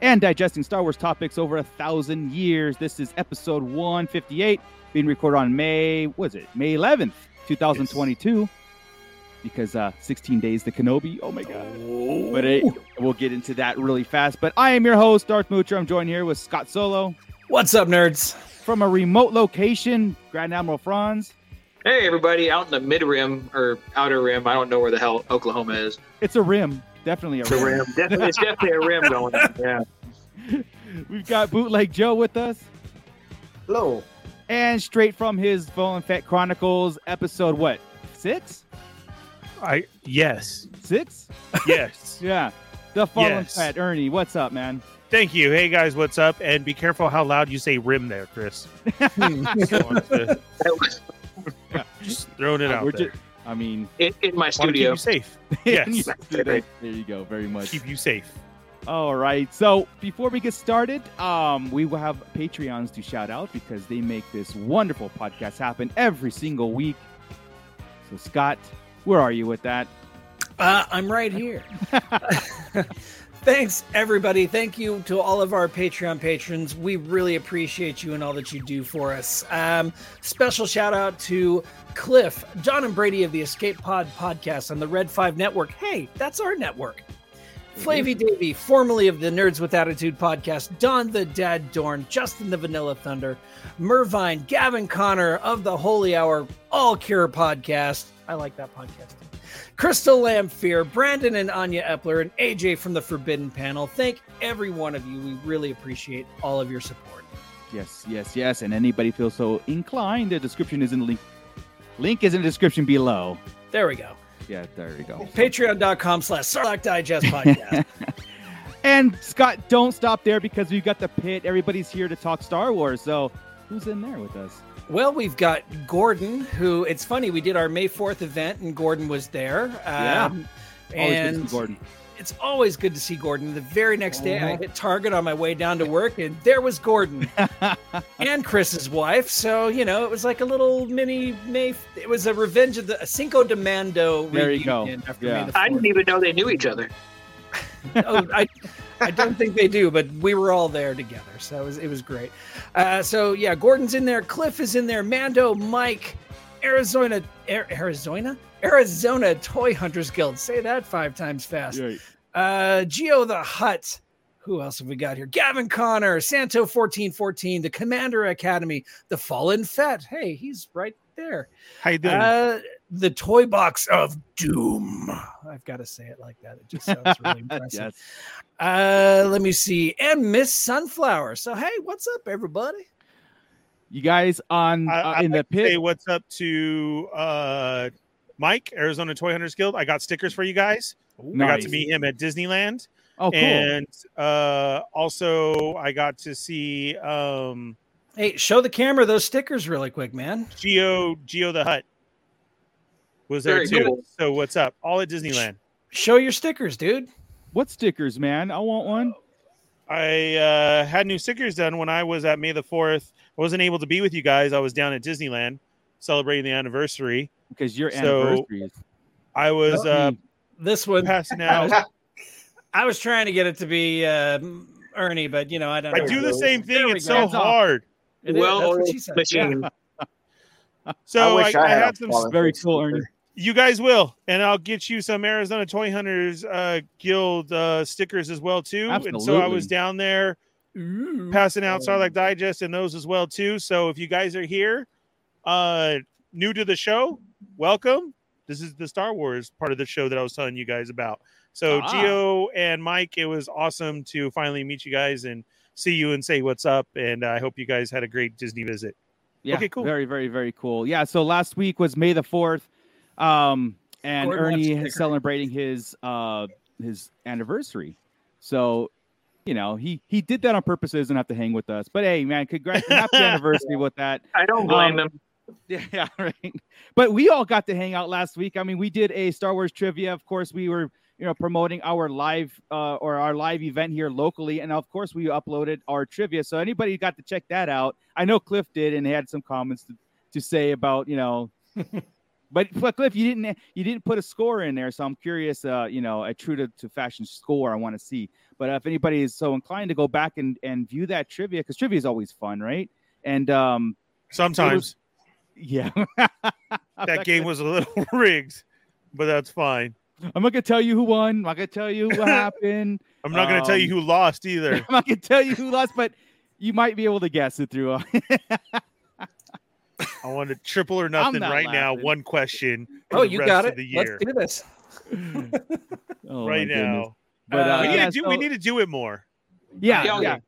and digesting Star Wars topics over a thousand years. This is episode 158, being recorded on May, was it, May 11th, 2022. Because uh, 16 days to Kenobi. Oh my god! But it, we'll get into that really fast. But I am your host, Darth Moocher. I'm joined here with Scott Solo What's up, nerds? from a remote location, Grand Admiral Franz. Hey, everybody out in the mid rim or outer rim. I don't know where the hell Oklahoma is. It's a rim, definitely a rim. rim. Definitely, it's definitely a rim going on. Yeah. We've got Bootleg Joe with us. Hello. And straight from his Fallen Fett Chronicles, episode what? Six? I yes, Six? yes. Yeah. The Fallen Yes. Fett. Ernie, what's up, man? Thank you. Hey guys, what's up? And be careful how loud you say rim there, Chris. Just to- That was just throwing it Uh, out we're there. ju- I mean, in, in my Want to keep studio. you safe. yes. Yes. there you go. Very much. Keep you safe. All right. So before we get started, um, we will have Patreons to shout out because they make this wonderful podcast happen every single week. So Scott, where are you with that? Uh, I'm right here. Thanks, everybody. Thank you to all of our Patreon patrons. We really appreciate you and all that you do for us. Um, special shout out to Cliff, John, and Brady of the Escape Pod podcast on the Red 5 Network. Hey, that's our network. Flavy Davy, formerly of the Nerds with Attitude podcast, Don the Dad Dorn, Justin the Vanilla Thunder, Mervine, Gavin Connor of the Holy Hour All Cure podcast. I like that podcast. Crystal Lamphere, Brandon and Anya Epler, and AJ from the Forbidden Panel. Thank every one of you. We really appreciate all of your support. Yes, yes, yes. And anybody feels so inclined, the description is in the link. Link is in the description below. There we go. Yeah, there you go. Patreon.com slash Sarlacc Digest podcast. And Scott, don't stop there because we've got the pit. Everybody's here to talk Star Wars. So who's in there with us? Well, we've got Gordon, who it's funny, we did our May 4th event and Gordon was there. Yeah. Um, Always good to and see Gordon. it's always good to see Gordon. The very next day. I hit Target on my way down to work, and there was Gordon and Chris's wife. So you know, it was like a little mini May. It was a Revenge of the a Cinco de Mando. There you go. After Yeah. May the I didn't even know they knew each other. oh, I, I don't think they do, but we were all there together, so it was it was great. Uh, so yeah, Gordon's in there, Cliff is in there, Mando, Mike, Arizona, Ar- Arizona, Arizona Toy Hunters Guild. Say that five times fast. Uh, Geo the Hut. Who else have we got here? Gavin Connor, Santo 1414, the Commander Academy, the Fallen Fett. Hey, he's right there. How you doing? Uh, the Toy Box of Doom. I've got to say it like that. It just sounds really impressive. yes. Uh, let me see. And Miss Sunflower. So, hey, what's up, everybody? You guys on I, uh, I'd in the like to say pit? what's up to uh, Mike, Arizona Toy Hunters Guild. I got stickers for you guys. Nice. I got to meet him at Disneyland. Oh, cool. And uh, also, I got to see um, Hey, show the camera those stickers really quick, man. Geo Geo the Hut was there Very too. cool. So what's up? All at Disneyland. Show your stickers, dude. what stickers, man? I want one. I uh, had new stickers done when I was at May the Fourth. I wasn't able to be with you guys. I was down at Disneyland celebrating the anniversary. Because your So- anniversary is I was uh, This one, passing I out. was, I was trying to get it to be uh, Ernie, but you know, I don't. I know. do the same thing. It's go. so Hands off. hard. It is. That's well, what she said. machine. So I, wish I had, had some. Very cool. Ernie. You guys will, and I'll get you some Arizona Toy Hunters uh, Guild uh, stickers as well too. Absolutely. And so I was down there Ooh. passing out Sarlacc Digest and those as well too. So if you guys are here, uh, new to the show, welcome. This is the Star Wars part of the show that I was telling you guys about. So Ah. Geo and Mike, it was awesome to finally meet you guys and see you and say what's up. And I hope you guys had a great Disney visit. Yeah, Okay, cool. Very, very, very cool. Yeah. So last week was May the fourth, um, and Gordon Ernie is celebrating his uh his anniversary. So you know, he he did that on purpose. So he doesn't have to hang with us. But hey, man, congrats, happy anniversary with that. I don't blame Um, him. Yeah, yeah, right. But we all got to hang out last week. I mean, we did a Star Wars trivia. Of course, we were, you know, promoting our live uh, or our live event here locally, and of course, we uploaded our trivia. So anybody got to check that out. I know Cliff did, and he had some comments to, to say about, you know. But, Cliff, you didn't you didn't put a score in there, so I'm curious. Uh, you know, a true to, to fashion score I want to see. But if anybody is so inclined to go back and, and view that trivia, because trivia is always fun, right? And um, Sometimes yeah, that game was a little rigged, but that's fine. I'm not gonna tell you who won. I'm not gonna tell you what happened. I'm not going to tell you Um, who lost either. I'm not gonna tell you who lost, but you might be able to guess it through. I want a triple or nothing not right now. One question. for Oh, the you rest got it. The Let's year. do this. Oh, right now. But uh, we need yeah, to do. so- we need to do it more. yeah, Yeah, yeah.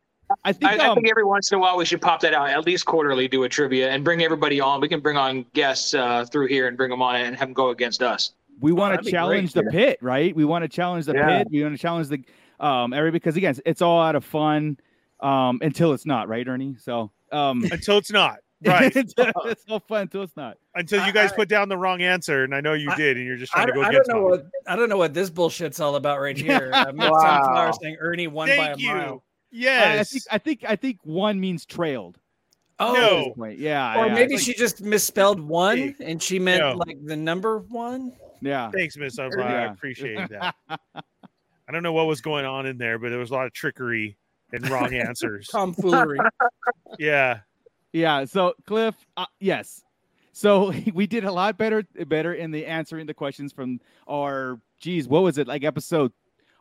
I think I, I um, think every once in a while we should pop that out, at least quarterly, do a trivia and bring everybody on. We can bring on guests uh, through here and bring them on and have them go against us. we want that'd to be challenge great, the pit, right? We want to challenge the Yeah. pit. We want to challenge the um every because again, it's all out of fun um until it's not, right, Ernie? So um Until it's not right. it's, it's all fun until it's not. Until you guys I- put down the wrong answer, and I know you I- did, and you're just I, trying to go I don't know what I don't know what this bullshit's all about right here. Uh, Matt Wow. Sunflower saying Ernie won by a you. mile. Yes. I think I think I think one means trailed. Oh, No. Wait, yeah, or yeah, maybe it's she just misspelled one and she meant No. like the number one. yeah. Thanks, Miss Sunflower. I appreciate that. I don't know what was going on in there, but there was a lot of trickery and wrong answers. Tomfoolery. yeah. Yeah. So Cliff, uh, yes. So we did a lot better, better in the answering the questions from our. Geez, what was it like? Episode,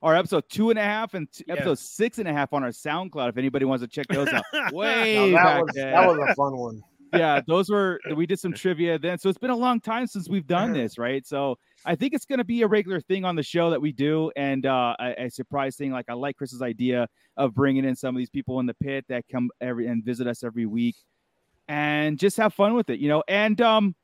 our episode two and a half and t- Yes. episode six and a half on our SoundCloud. If anybody wants to check those out, Now, way that back was then. that was a fun one. yeah, those were we did some trivia then. So it's been a long time since we've done this, right? So I think it's going to be a regular thing on the show that we do, and uh, a, a surprise thing. Like I like Chris's idea of bringing in some of these people in the pit that come every and visit us every week, and just have fun with it, you know. And um,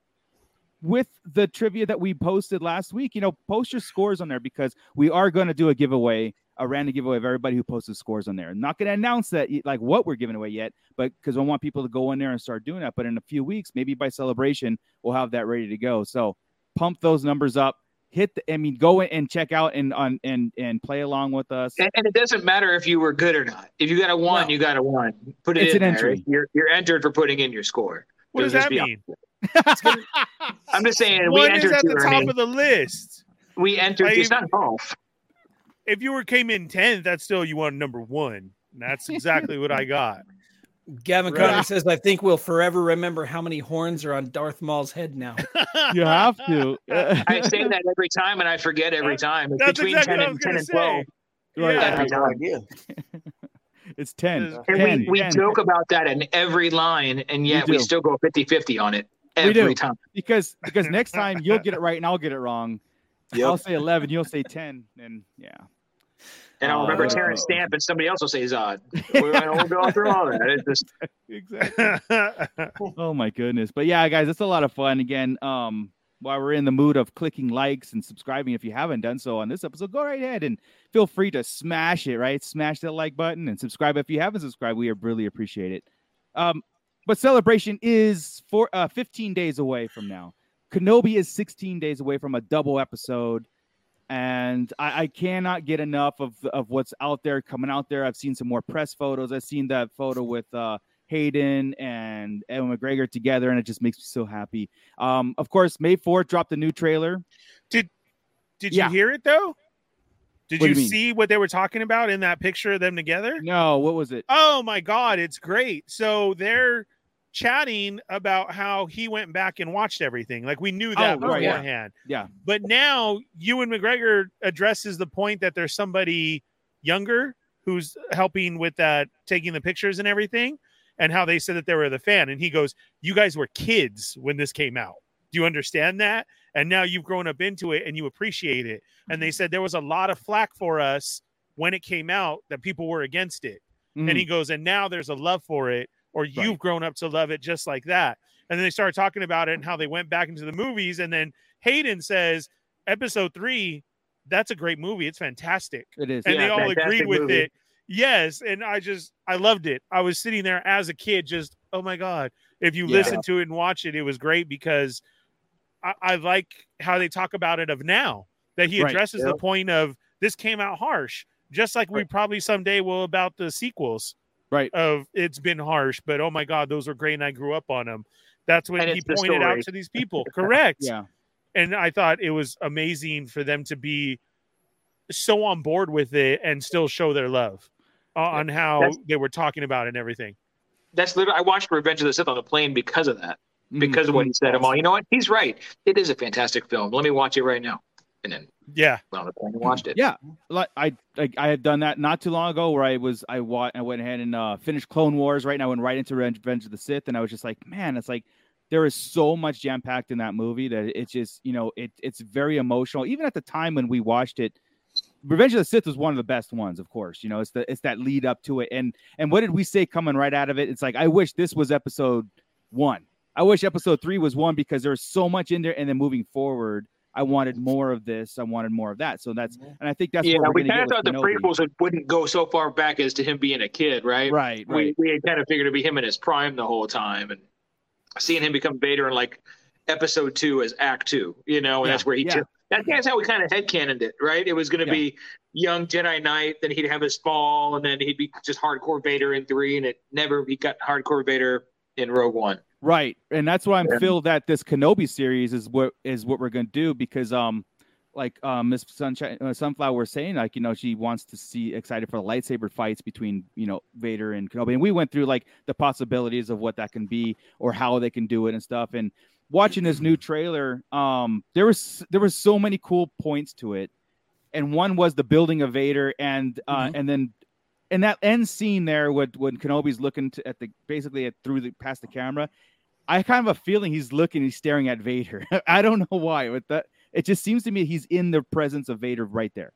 with the trivia that we posted last week, you know, post your scores on there because we are going to do a giveaway, a random giveaway of everybody who posted scores on there. I'm not going to announce that like what we're giving away yet, but because I want people to go in there and start doing that. But in a few weeks, maybe by celebration, we'll have that ready to go. So pump those numbers up. Hit the, I mean, go in and check out and on and and play along with us. And, and it doesn't matter if you were good or not. If you got a one, No. you got a one. Put it It's in an there. entry. You're you're entered for putting in your score. What does Just that be mean? I'm just saying we One is at the top Ernie. of the list. We entered. I It's not both. If you were came in tenth, that's still you want number one. And that's exactly what I got. Gavin Right. Conner says, "I think we'll forever remember how many horns are on Darth Maul's head now." you have to. I say that every time and I forget every time. It's That's between exactly 10 and 10 gonna and 12. Right. Yeah. Every no time. idea. It's ten. And And 10, we, we 10. joke about that in every line, and yet we, do. still go 50 50 on it We every do. time. because because next time you'll get it right and I'll get it wrong. Yep. I'll say eleven, you'll say ten, and yeah. And I'll remember Uh, Terence Stamp, and somebody else will say Zod. We're going go through all that. It's just, Exactly. oh my goodness. But yeah, guys, it's a lot of fun. Again, um, while we're in the mood of clicking likes and subscribing, if you haven't done so on this episode, go right ahead and feel free to smash it, right? Smash that like button and subscribe. If you haven't subscribed, we really appreciate it. Um, but celebration is for uh 15 days away from now. Kenobi is 16 days away from a double episode. And I, I cannot get enough of of what's out there coming out there. I've seen some more press photos. I've seen that photo with uh Hayden and Ewan McGregor together, and it just makes me so happy. Um, of course, May 4th dropped a new trailer. Did Yeah. you hear it though? Did What you, you see what they were talking about in that picture of them together? No, what was it? Oh my god, it's great. So they're chatting about how he went back and watched everything. Like we knew that Oh, right, yeah. beforehand. Yeah. But now Ewan McGregor addresses the point that there's somebody younger who's helping with that, taking the pictures and everything, and how they said that they were the fan. And he goes, You guys were kids when this came out. Do you understand that? And now you've grown up into it and you appreciate it. And they said there was a lot of flack for us when it came out that people were against it. Mhm. And he goes, and now there's a love for it, or you've Right. grown up to love it just like that. And then they started talking about it and how they went back into the movies. And then Hayden says, episode three, that's a great movie. It's fantastic. it is. And Yeah, they all fantastic agreed with movie. it. Yes, and I just I loved it. I was sitting there as a kid, just oh my god. If you Yeah. listen to it and watch it, it was great because I, I like how they talk about it of now that he Right. addresses the point of this came out harsh, just like we probably someday will about the sequels Right. of it's been harsh, but oh my god, those were great, and I grew up on them. That's when And he it's the pointed out to these people. Correct Yeah. and I thought it was amazing for them to be so on board with it and still show their love uh, on how That's- they were talking about it and everything. That's literally. I watched Revenge of the Sith on the plane because of that. Mm-hmm. Because of what he said. I'm all, you know what? He's right. It is a fantastic film. Let me watch it right now. And then Yeah, went on the plane and watched it. Yeah, like I, I I had done that not too long ago, where I was I wa- I went ahead and uh, finished Clone Wars. Right now, I went right into Revenge Revenge of the Sith, and I was just like, man, it's like there is so much jam packed in that movie that it's just you know it it's very emotional. Even at the time when we watched it, Revenge of the Sith was one of the best ones, of course. You know, it's the it's that lead up to it, and and what did we say coming right out of it? It's like I wish this was episode one. I wish episode three was one because there's so much in there, and then moving forward. I wanted more of this. I wanted more of that. So that's, mm-hmm. and I think that's yeah, we're we kind of thought with the Kenobi. prequels would- wouldn't go so far back as to him being a kid, right? Right, We, right. we had kind of figured it'd be him in his prime the whole time, and seeing him become Vader in like episode two as Act Two, you know, and Yeah, that's where he. yeah. That's, that's how we kind of headcanoned it, right? It was going to Yeah. be young Jedi Knight, then he'd have his fall, and then he'd be just hardcore Vader in three, and it never he got hardcore Vader in Rogue One. Right. And that's why I'm Yeah. feel that this Kenobi series is what is what we're gonna do because um like um Miss Sunshine uh, Sunflower was saying, like, you know, she wants to see excited for the lightsaber fights between, you know, Vader and Kenobi. And we went through like the possibilities of what that can be or how they can do it and stuff. And watching this new trailer, um, there was there was so many cool points to it. And one was the building of Vader and uh and then and that end scene there when when Kenobi's looking to, at the basically at through the past the camera, I kind of have a feeling he's looking, he's staring at Vader. I don't know why, but that it just seems to me he's in the presence of Vader right there.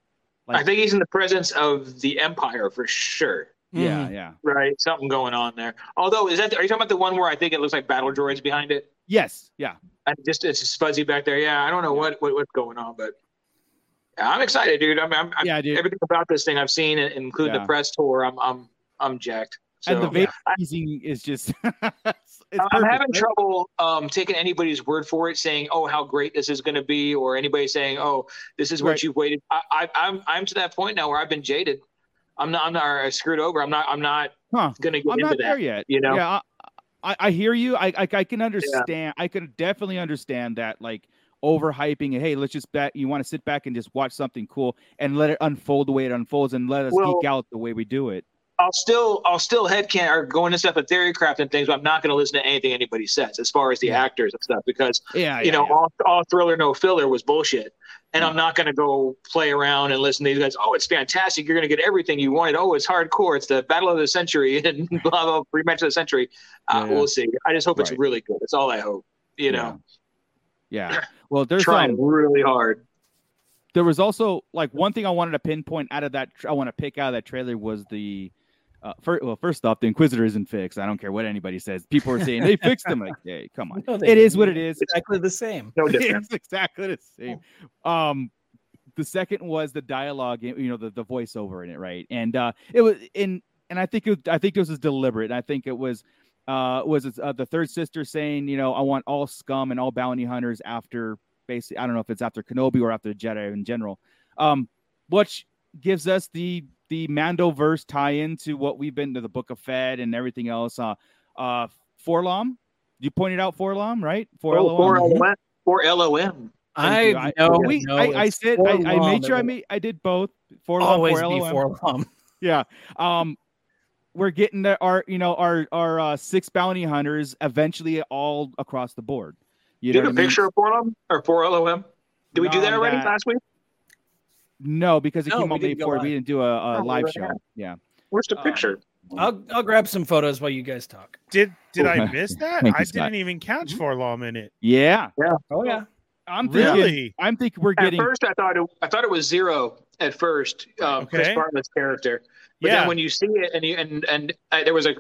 I think he's in the presence of the Empire for sure. Yeah, mm-hmm. yeah. Right, something going on there. Although, is that are you talking about the one where I think it looks like battle droids behind it? Yes, yeah. And just it's just fuzzy back there. Yeah, I don't know what, what what's going on, but I'm excited, dude. I'm, I'm, I'm Yeah, dude. everything about this thing I've seen, including Yeah. the press tour. I'm I'm I'm jacked. So, and the Vader teasing is just it's, it's I'm perfect, having trouble um, taking anybody's word for it, saying, "Oh, how great this is going to be," or anybody saying, "Oh, this is what Right. you've waited." I, I, I'm I'm to that point now where I've been jaded. I'm not I'm not or screwed over. I'm not I'm not Huh. going to get I'm into not that. there yet. You know, Yeah, I, I, I hear you. I, I I can understand. I can definitely understand that. Like overhyping it. Hey, let's just back. You want to sit back and just watch something cool and let it unfold the way it unfolds, and let us Well- geek out the way we do it. I'll still I'll still headcan or go into stuff at theorycraft and things, but I'm not going to listen to anything anybody says as far as the actors and stuff because Yeah, you yeah, know yeah. all, all thriller no filler was bullshit. And I'm not going to go play around and listen to these guys. Oh, it's fantastic! You're going to get everything you wanted. Oh, it's hardcore. It's the battle of the century and blah blah. Rematch of the century. Uh, Yeah, yeah. We'll see. I just hope it's really good. That's all I hope. You know, Yeah. yeah. Well, there's trying um, really hard. there was also like one thing I wanted to pinpoint out of that. I want to pick out of that trailer was the. Uh, first, well, first off, the Inquisitor isn't fixed. I don't care what anybody says. People are saying they fixed him. Like, hey, come on, No, they it is didn't. what it is. Exactly the same. No different. it's exactly the same. Um, the second was the dialogue, you know, the, the voiceover in it, right? And uh, it was in, and I think it, I think this was deliberate. I think it was, uh, was it, uh, the third sister saying, you know, I want all scum and all bounty hunters after basically, I don't know if it's after Kenobi or after Jedi in general, um, which gives us the the Mando verse tie into what we've been to the Book of Fett and everything else. Uh, uh, Forlom, you pointed out Forlom, right? For Oh, LOM. LOM. For LOM. I Thank know. we, no, I, I said I, I made sure I made I did both for LOM, always for be LOM. Forlom. Yeah. Um, we're getting the, our you know our our uh, six bounty hunters eventually all across the board. You You know have a what I mean? picture of for LOM or for LOM? Did we do that already that. last week? No, because it No, came we out May didn't fourth. We didn't do a, a Oh, live show. there. Yeah. Where's the Uh, picture? I'll I'll grab some photos while you guys talk. Did did Oh, I miss that? thank you, I didn't even catch Forlom in it. Yeah. Yeah. Oh yeah. I'm thinking. Really? I'm thinking we're getting. At first, I thought it, I thought it was zero at first. Um, Chris Okay. Bartlett's character, but Yeah. then when you see it and you and and uh, there was a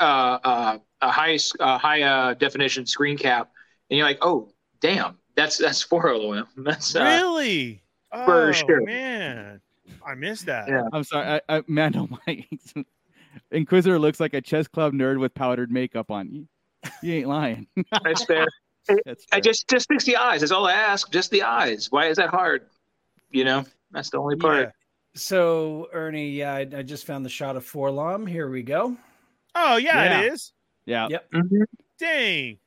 uh, uh, a high uh, high uh, definition screen cap, and you're like, oh damn, that's that's for LOM. That's uh, really? For oh, sure. man. I missed that. Yeah. I'm sorry, I, I, Mando Mike. Inquisitor looks like a chess club nerd with powdered makeup on. You, you ain't lying. That's fair. That's I just just fix the eyes. That's all I ask. Just the eyes. Why is that hard? You know, that's the only part. Yeah. So Ernie, yeah, I, I just found the shot of Forlom. Here we go. Oh yeah, Yeah. it is. yeah, Yep. Mhm. Dang.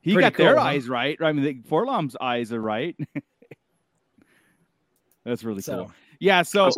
he Pretty got their huh? eyes right. I mean, the, Forlom's eyes are right. That's really So cool. Yeah. So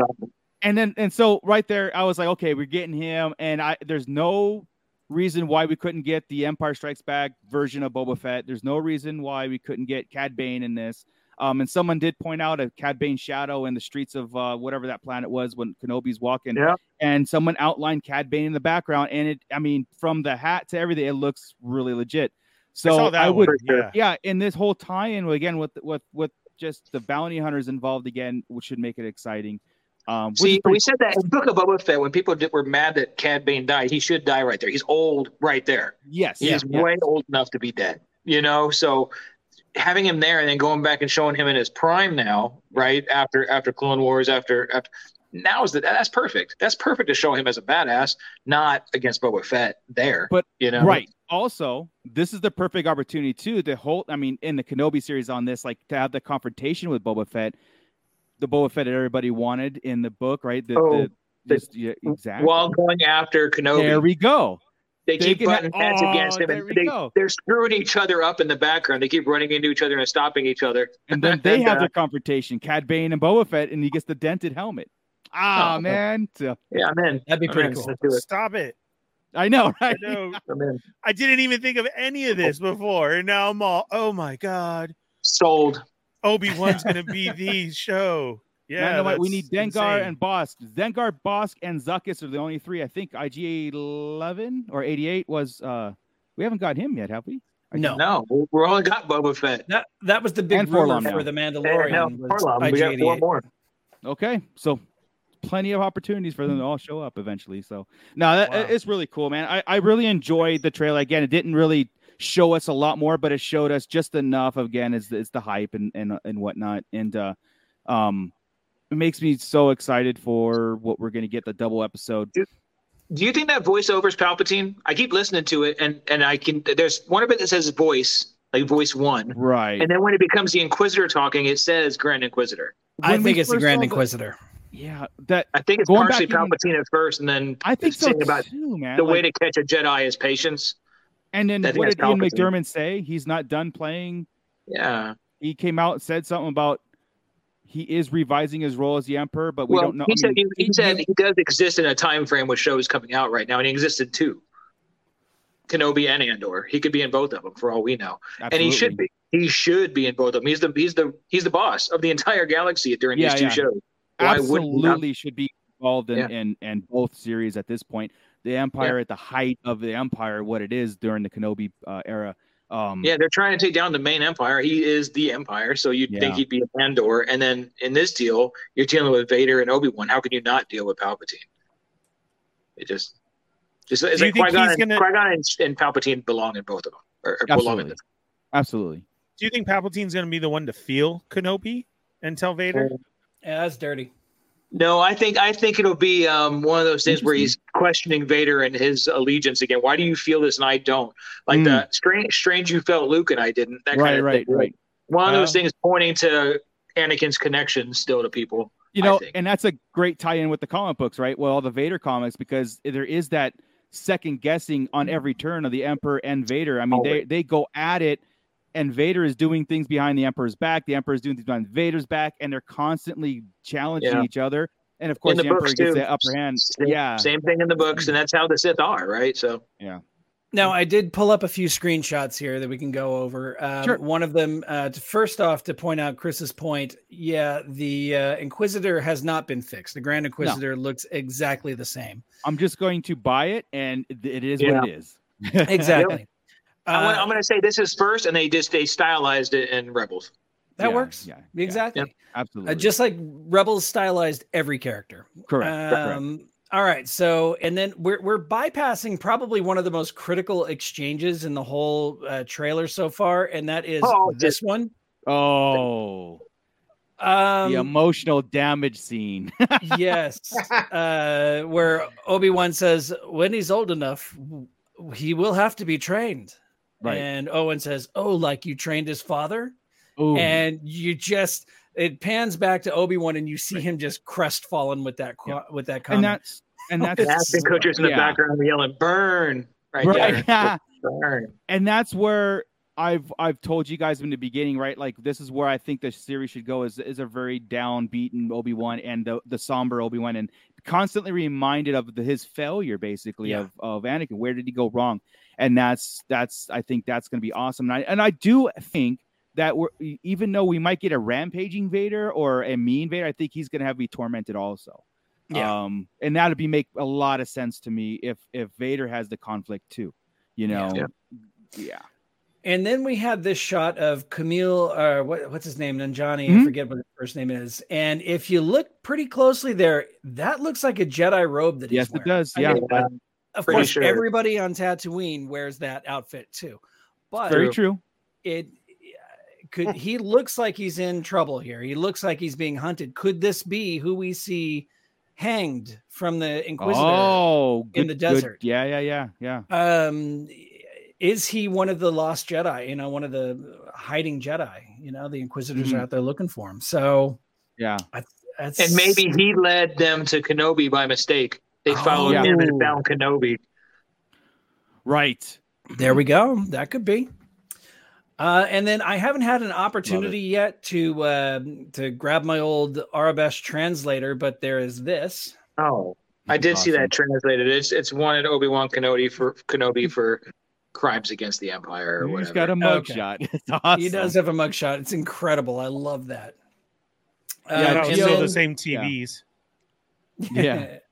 and then and so right there, I was like, okay, we're getting him, and I there's no reason why we couldn't get the Empire Strikes Back version of Boba Fett. There's no reason why we couldn't get Cad Bane in this. Um, and someone did point out a Cad Bane shadow in the streets of uh, whatever that planet was when Kenobi's walking. Yeah. And someone outlined Cad Bane in the background, and it, I mean, from the hat to everything, it looks really legit. So I saw that I would, sure. Yeah. yeah, and this whole tie-in again with with with just the bounty hunters involved again, which should make it exciting. Um, See, pretty we said that in Book of Boba Fett when people did, were mad that Cad Bane died. He should die right there. He's old right there. Yes. He's yeah, way old enough to be dead. You know, so having him there and then going back and showing him in his prime now, right after after Clone Wars, after after now is that that's perfect. That's perfect to show him as a badass, not against Boba Fett there. But- you know, Right. Also, this is the perfect opportunity too to hold. I mean, in the Kenobi series on this, like to have the confrontation with Boba Fett, the Boba Fett that everybody wanted in the book, right? The, Oh, the, the- just, yeah, exactly. While going after Kenobi, there we go. they they keep can- butting heads oh, against him, and they, go. they're screwing each other up in the background. They keep running into each other and stopping each other. And then they And, have uh, their confrontation, Cad Bane and Boba Fett, and he gets the dented helmet. Ah, Oh, man. Yeah, I'm in. that'd be I'm pretty in. cool. Let's do it. Stop it. I know, I know. I'm in. I didn't even think of any of this before, and now I'm all, oh my god, Sold. Obi Wan's gonna be the show. Yeah, Man, no, wait, we need Dengar insane. and Bossk. Dengar, Bossk, and Zuckuss are the only three. I think IG 11 or 88 was. uh We haven't got him yet, have we? I No. No, we- we're only got Boba Fett. That that was the big And rumor Forlom now. for the And Mandalorian. now was Forlom. We got four more. Okay, so plenty of opportunities for them to all show up eventually. So no, that, Wow. it's really cool, man. I, I really enjoyed the trailer. Again, it didn't really show us a lot more, but it showed us just enough. Again, is it's the hype and and and whatnot, and uh, um, it makes me so excited for what we're gonna get the double episode. Do you think that voiceover is Palpatine? I keep listening to it, and and I can. There's one of it that says voice, like voice one, Right. and then when it becomes the Inquisitor talking, it says Grand Inquisitor. I When we think it's the Grand saw the- Inquisitor. Yeah, that I think it's partially Palpatine at first, and then I think so about too, man. the way to catch a Jedi is patience. and then what did Ian McDiarmid say? He's not done playing Yeah. he came out and said something about he is revising his role as the emperor, but we well, don't know. he I said he, he said he does exist in a time frame with shows coming out right now, and he existed too. Kenobi and Andor. He could be in both of them for all we know, and he should be. He should be in both of them. He's the he's the he's the boss of the entire galaxy during Yeah, these two yeah. shows. Why wouldn't he not Absolutely should be involved in, Yeah. in in both series at this point. The Empire at the height of the Empire, what it is during the Kenobi uh, era. Um, Yeah, they're trying to take down the main empire. He is the empire, so you'd Yeah. think he'd be a Andor. And then in this deal, you're dealing with Vader and Obi Wan. How can you not deal with Palpatine? It just, just it's Do you like think Qui Gon he's and, gonna- Qui-Gon and, and Palpatine belong in both of them, or, or belong in absolutely, them. absolutely. Do you think Palpatine's gonna be the one to feel Kenobi and tell Vader? Yeah, that's dirty. No, I think I think it'll be um, one of those things where he's questioning Vader and his allegiance again. Why do you feel this and I don't? Like the strange, strange you felt Luke and I didn't. That Hmm. Right, kind of right, thing. right. One of those Uh, things pointing to Anakin's connection still to people. You know, and that's a great tie-in with the comic books, right? Well, all the Vader comics, because there is that second guessing on every turn of the Emperor and Vader. I mean, they they go at it, and Vader is doing things behind the Emperor's back. The Emperor is doing things behind Vader's back, and they're constantly challenging Yeah. each other. And of course, the the, Emperor books, gets the upper hand. Same, yeah, Same thing in the books, and that's how the Sith are, right? So yeah. Now, I did pull up a few screenshots here that we can go over. Um, Sure. One of them, uh, to, first off, to point out Chris's point, yeah, the uh, Inquisitor has not been fixed. The Grand Inquisitor looks exactly the same. I'm just going to buy it, and it- it is Yeah. what it is. Exactly. I'm, gonna, Uh, I'm going to say this is first, and they just they stylized it in Rebels. that Yeah, works. Yeah, yeah, Exactly. absolutely. Uh, just like Rebels stylized every character. correct. correct. Um, all right. So, and then we're we're bypassing probably one of the most critical exchanges in the whole uh, trailer so far, and that is Oh, this one. Oh, Um, the emotional damage scene. yes, uh, where Obi Wan says, "When he's old enough, he will have to be trained." Right. And Owen says, "Oh, like you trained his father?" Ooh. And you just it pans back to Obi Wan, and you see him just crestfallen with that qu- with that comment. and that's and that's The acting coaches in the yeah. background yelling, "Burn!" Right, Right, there. Burn. and that's where I've I've told you guys in the beginning, right? Like this is where I think the series should go is is a very downbeaten Obi Wan and the the somber Obi Wan and constantly reminded of the, his failure, basically Yeah. of of Anakin. Where did he go wrong? And that's that's I think that's going to be awesome. And I and I do think that we're even though we might get a rampaging Vader or a mean Vader, I think he's going to have to be tormented also. Yeah. Um, and that'd be make a lot of sense to me if if Vader has the conflict too. You know. Yeah. yeah. And then we had this shot of Kumail, uh, what, what's his name? Nanjiani. I Mhm. forget what his first name is. And if you look pretty closely there, that looks like a Jedi robe that he's Yes, it wearing. does. I Yeah. mean, Yeah. Of pretty course, sure. everybody on Tatooine wears that outfit too. But Very true. it could he looks like he's in trouble here. He looks like he's being hunted. Could this be who we see hanged from the Inquisitor? Oh, in good- the good. desert. Yeah, yeah, yeah, yeah. um is he one of the lost jedi you know one of the hiding jedi you know the inquisitors Mhm. are out there looking for him so Yeah. that's And maybe he led them to Kenobi by mistake. They followed yeah. him and found Kenobi. Right. there we go that could be uh, and then I haven't had an opportunity yet to uh, to grab my old Aurebesh translator, but there is this. Oh, I did see that translated. It's it's wanted Obi Wan Kenobi for Kenobi for crimes against the Empire or He's whatever. got a Okay. mugshot. It's awesome. He does have a mugshot. It's incredible. I love that. Yeah, Yeah, and still the same TVs. Yeah.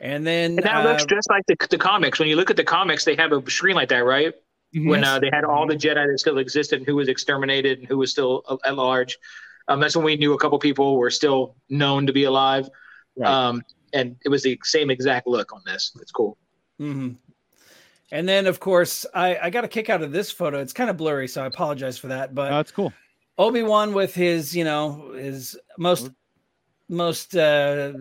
and then And that looks uh, just like the, the comics. When you look at the comics, they have a screen like that, right? When uh, they had all the Jedi that still existed and who was exterminated and who was still at large. Um, that's when we knew a couple people were still known to be alive. Right. Um, and it was the same exact look on this. It's cool. Mhm. And then, of course, I, I got a kick out of this photo. It's kind of blurry, so I apologize for that. But that's cool. Obi Wan with his, you know, his most most uh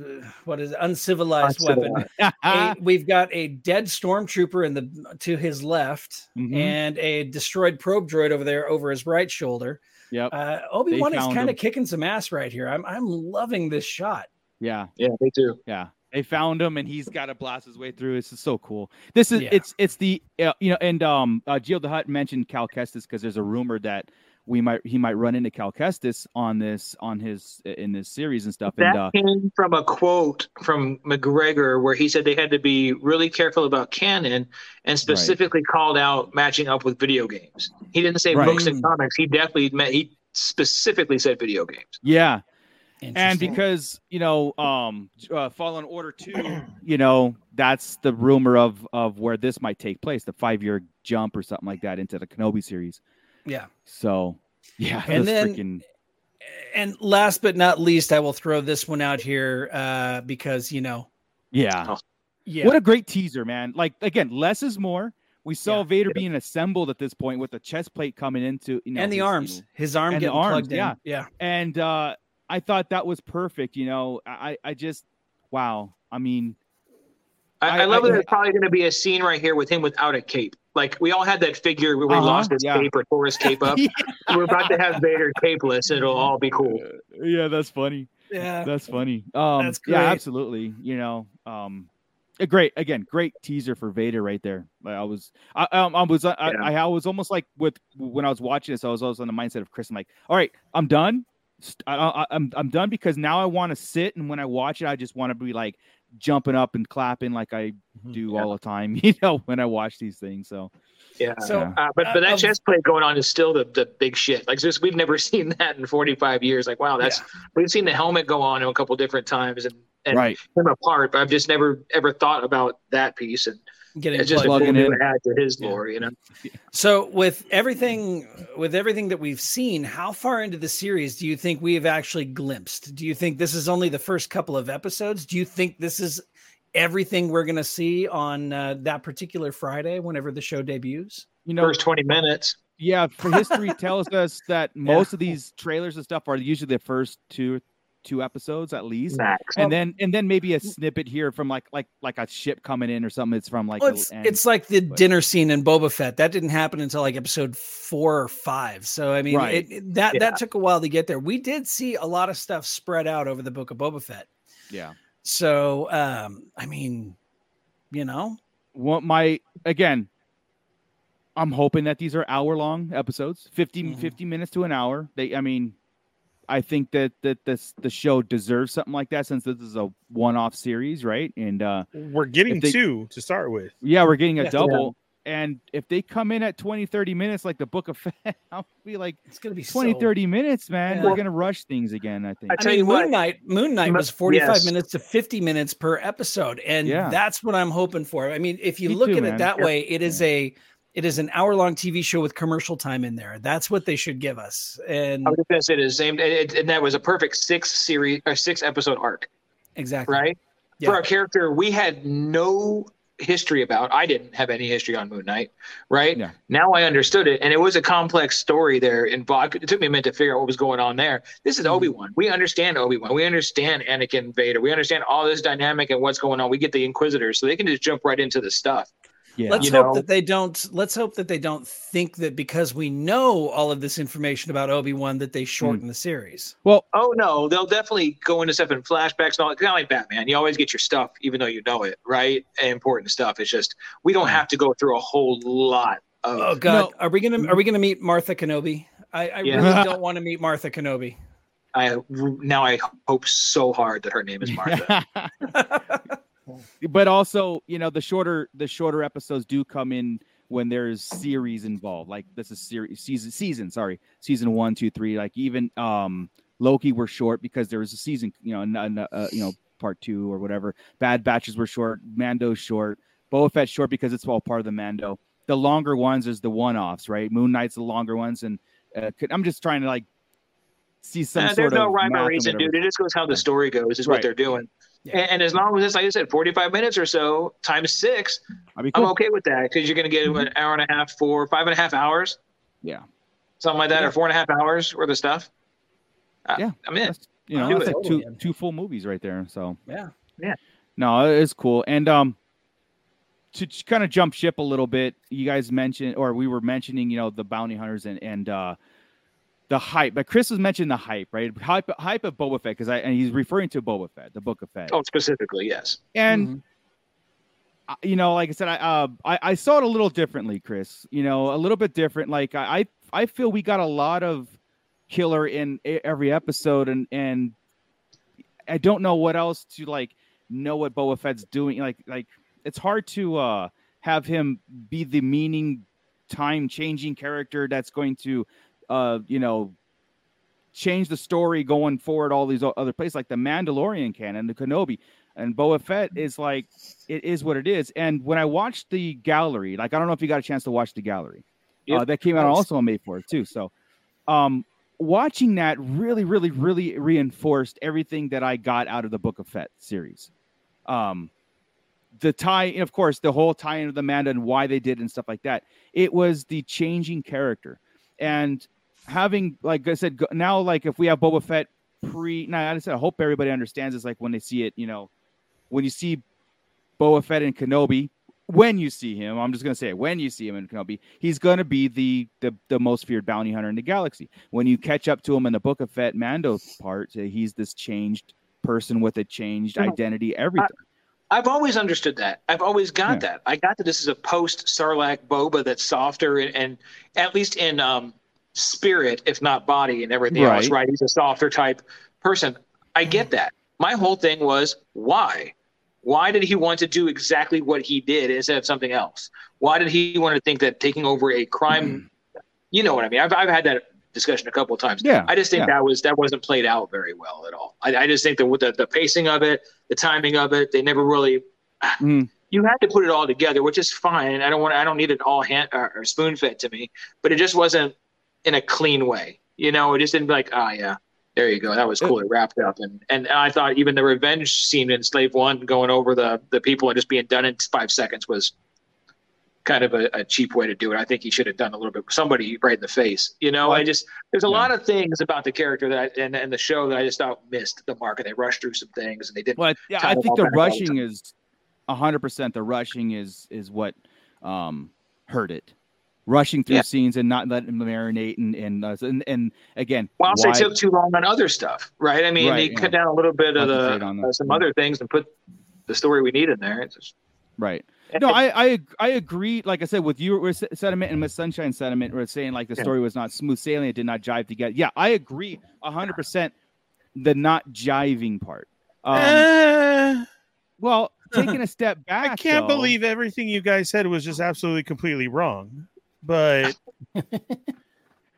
what is it, uncivilized weapon. A- we've got a dead stormtrooper in the to his left Mhm. and a destroyed probe droid over there over his right shoulder. Yep. Uh, Obi Wan is kind of kicking some ass right here. I'm I'm loving this shot. Yeah. Yeah, me too. Yeah. They found him and he's got to blast his way through. This is so cool. This is Yeah. it's it's the uh, you know and um uh, Gio the Hut mentioned Cal Kestis because there's a rumor that we might he might run into Cal Kestis on this on his in this series and stuff. That and uh, came from a quote from McGregor where he said they had to be really careful about canon and specifically called out matching up with video games. He didn't say Right. books and comics. He definitely meant he specifically said video games. yeah, and because you know um uh, fallen order 2 you know that's the rumor of of where this might take place the five year jump or something like that into the kenobi series yeah. so yeah And then- freaking And last but not least, I will throw this one out here uh, because you know, yeah Oh, yeah, what a great teaser man like again less is more we saw Yeah. vader being assembled at this point with the chest plate coming into you know and the his, you arms, know, his arm and the getting arms, plugged in. yeah. yeah. and uh i thought that was perfect you know i i just wow i mean I, I- I, love I- that there's probably going to be a scene right here with him without a cape. Like we all had that figure where we Uh-huh, lost his yeah. cape or tore his cape up. We're about to have Vader capeless. It'll all be cool. yeah that's funny Yeah. That's funny. Um, That's Yeah, absolutely. You know, um, a great again, great teaser for Vader right there. Like, I was, I, um, I was, I, Yeah. I, I was almost like with when I was watching this, I was always on the mindset of Chris. I'm like, all right, I'm done. I, I, I'm, I'm done because now I want to sit and when I watch it, I just want to be like jumping up and clapping like I do Yeah. all the time. You know, when I watch these things. So Yeah. So, Yeah. Uh, but but that of- chest plate going on is still the, the big shit. Like just we've never seen that in 45 years. Like wow, that's we've seen the helmet go on a couple different times and and right, him apart. But I've just never ever thought about that piece and Getting it's just a plugged cool Plugging in. add to his Yeah. lore. You know. So with everything with everything that we've seen, how far into the series do you think we have actually glimpsed? Do you think this is only the first couple of episodes? Do you think this is everything we're going to see on uh, that particular Friday whenever the show debuts? you know, First 20 minutes. yeah, for history tells us that most of these trailers and stuff are usually the first two two episodes at least. Max. And then and then maybe a snippet here from like like like a ship coming in or something. It's from like Well, it's, end. it's like the but- dinner scene in Boba Fett. That didn't happen until like episode four or five. So I mean, Right. it, it- that Yeah. that took a while to get there. We did see a lot of stuff spread out over the book of Boba Fett. yeah. So um, I mean, you know, What my again, I'm hoping that these are hour long episodes, 50, Mhm. 50 minutes to an hour. They I mean, I think that that this the show deserves something like that since this is a one off series, right? And uh We're getting they- two to start with. yeah, we're getting a Yeah. double. And if they come in at 20, 30 minutes like the book of Fett, I'll be like it's gonna be 20, so- 30 minutes, man. Yeah. They're gonna rush things again, I think. I I mean, you what- Moon Knight. Moon Knight was forty-five yes. minutes to fifty minutes per episode, and Yeah. that's what I'm hoping for. I mean, if you Me look too, at man. it that Yep. way, it is a it is an hour-long TV show with commercial time in there. That's what they should give us. And I was just gonna say the same, and, and that was a perfect six series or six episode arc, exactly right? Yeah. For a character we had no history about. I didn't have any history on Moon Knight, right? Yeah. Now I understood it, and it was a complex story there. Involved. It took me a minute to figure out what was going on there. This is Mhm. Obi Wan. We understand Obi Wan. We understand Anakin Vader. We understand all this dynamic and what's going on. We get the Inquisitors, so they can just jump right into the stuff. Yeah. Let's you hope know- that they don't. Let's hope that they don't think that because we know all of this information about Obi Wan that they hmm. shorten the series. well, Oh no, they'll definitely go into stuff in flashbacks and all. Kind of like Batman, you always get your stuff, even though you know it, right? Important stuff. It's just we don't hmm. have to go through a whole lot of. Oh God, No. are we gonna are we gonna meet Martha Kenobi? I, I Yeah. really don't want to meet Martha Kenobi. I now I hope so hard that her name is Martha. but also, you know, the shorter the shorter episodes do come in when there's series involved. Like this is series season season, sorry, season one, two, three. Like even um Loki were short because there was a season, you know, n- n- uh, you know, part two or whatever. Bad batches were short. Mando's short. Boba Fett's short because it's all part of the Mando. The longer ones is the one offs, right? Moon Knight's the longer ones, and uh, could, I'm just trying to like see some Uh, there's no rhyme or reason, dude. It just goes how the story goes. Is Right. what they're doing. Yeah. And, and as long as it's like I said, 45 minutes or so times six, I'd be I'm okay with that because you're going to get an hour and a half, for five and a half hours, Yeah. something like that, Yeah. or four and a half hours worth of stuff. Uh, Yeah. I'm in. That's, you know, that's like two Totally. two full movies right there. So yeah, Yeah. no, it's cool. And um, to kind of jump ship a little bit, you guys mentioned, or we were mentioning, you know, the bounty hunters and and uh, the hype. But Chris was mentioning the hype, right? Hype hype of Boba Fett because I and he's referring to Boba Fett, the Book of Fett, Oh, specifically, yes. and. Mhm. uh, You know, like I said, I, uh, I I saw it a little differently, Chris. You know, a little bit different. Like I I I feel we got a lot of killer in every episode, and and I don't know what else to like know what Boba Fett's doing. Like like it's hard to uh have him be the meaning time changing character that's going to uh you know change the story going forward all these other places like the Mandalorian canon, the Kenobi. And Boba Fett is like it is what it is. And when I watched the gallery, like I don't know if you got a chance to watch the gallery. Uh, that came out also on May 4th too. So um watching that really, really, really reinforced everything that I got out of the Book of Fett series. Um, the tie, and of course, the whole tie in of the Manda and why they did and stuff like that. It was the changing character, and having, like I said, now like if we have Boba Fett pre, now I said I hope everybody understands this. Like when they see it, you know, when you see Boba Fett and Kenobi, when you see him, I'm just gonna say it, when you see him in Kenobi, he's gonna be the the the most feared bounty hunter in the galaxy. When you catch up to him in the Book of Fett Mando part, uh, he's this changed person with a changed identity, everything. I've always understood that. I've always got Yeah. that. I got that this is a post Sarlacc Boba that's softer and, and at least in um, spirit, if not body and everything else, Right. right? He's a softer type person. I get that. My whole thing was why? Why did he want to do exactly what he did instead of something else? Why did he want to think that taking over a crime? You know what I mean? I've, I've had that discussion a couple of times. Yeah, I just think yeah. that was that wasn't played out very well at all. I, I just think that with the, the pacing of it, the timing of it, they never really. Mhm. You had to put it all together, which is fine. I don't want. I don't need it all hand or, or spoon fed to me, but it just wasn't in a clean way. You know, it just didn't be like, ah, yeah, there you go, that was cool. It wrapped up, and and I thought even the revenge scene in Slave One, going over the the people and just being done in five seconds was kind of a, a cheap way to do it. I think he should have done a little bit somebody right in the face. You know, Well, I just there's a yeah. lot of things about the character that I, and and the show that I just thought missed the mark, and they rushed through some things, and they didn't. Well, yeah, I think the back all the rushing is hundred percent. The rushing is is what um hurt it. Rushing through Yeah. scenes and not letting them marinate and and uh, and, and again, Well, they why- took too long on other stuff, right? I mean, Right, they yeah. cut down a little bit of the on uh, some yeah. other things and put the story we need in there. It's just, right. No, I, I I agree. Like I said, with your with sentiment and with Sunshine sentiment, we're saying like the Yeah. story was not smooth sailing. It did not jive together. Yeah, I agree hundred percent. The not jiving part. Um, Eh, well, taking a step back, I can't though- believe everything you guys said was just absolutely completely wrong. But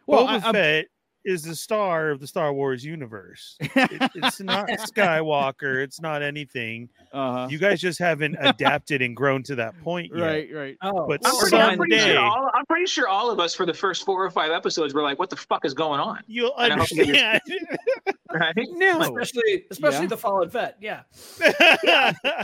Well, Boba I- I'm- Fett is the star of the Star Wars universe. It- it's not Skywalker. It's not anything. uh-huh. You guys just haven't adapted and grown to that point yet. right, right. Oh, But I'm, well, pretty, I'm, pretty someday- sure all, I'm pretty sure all of us for the first four or five episodes were like, "What the fuck is going on?" You'll I understand. Right? no. especially especially Yeah. the fallen vet. Yeah.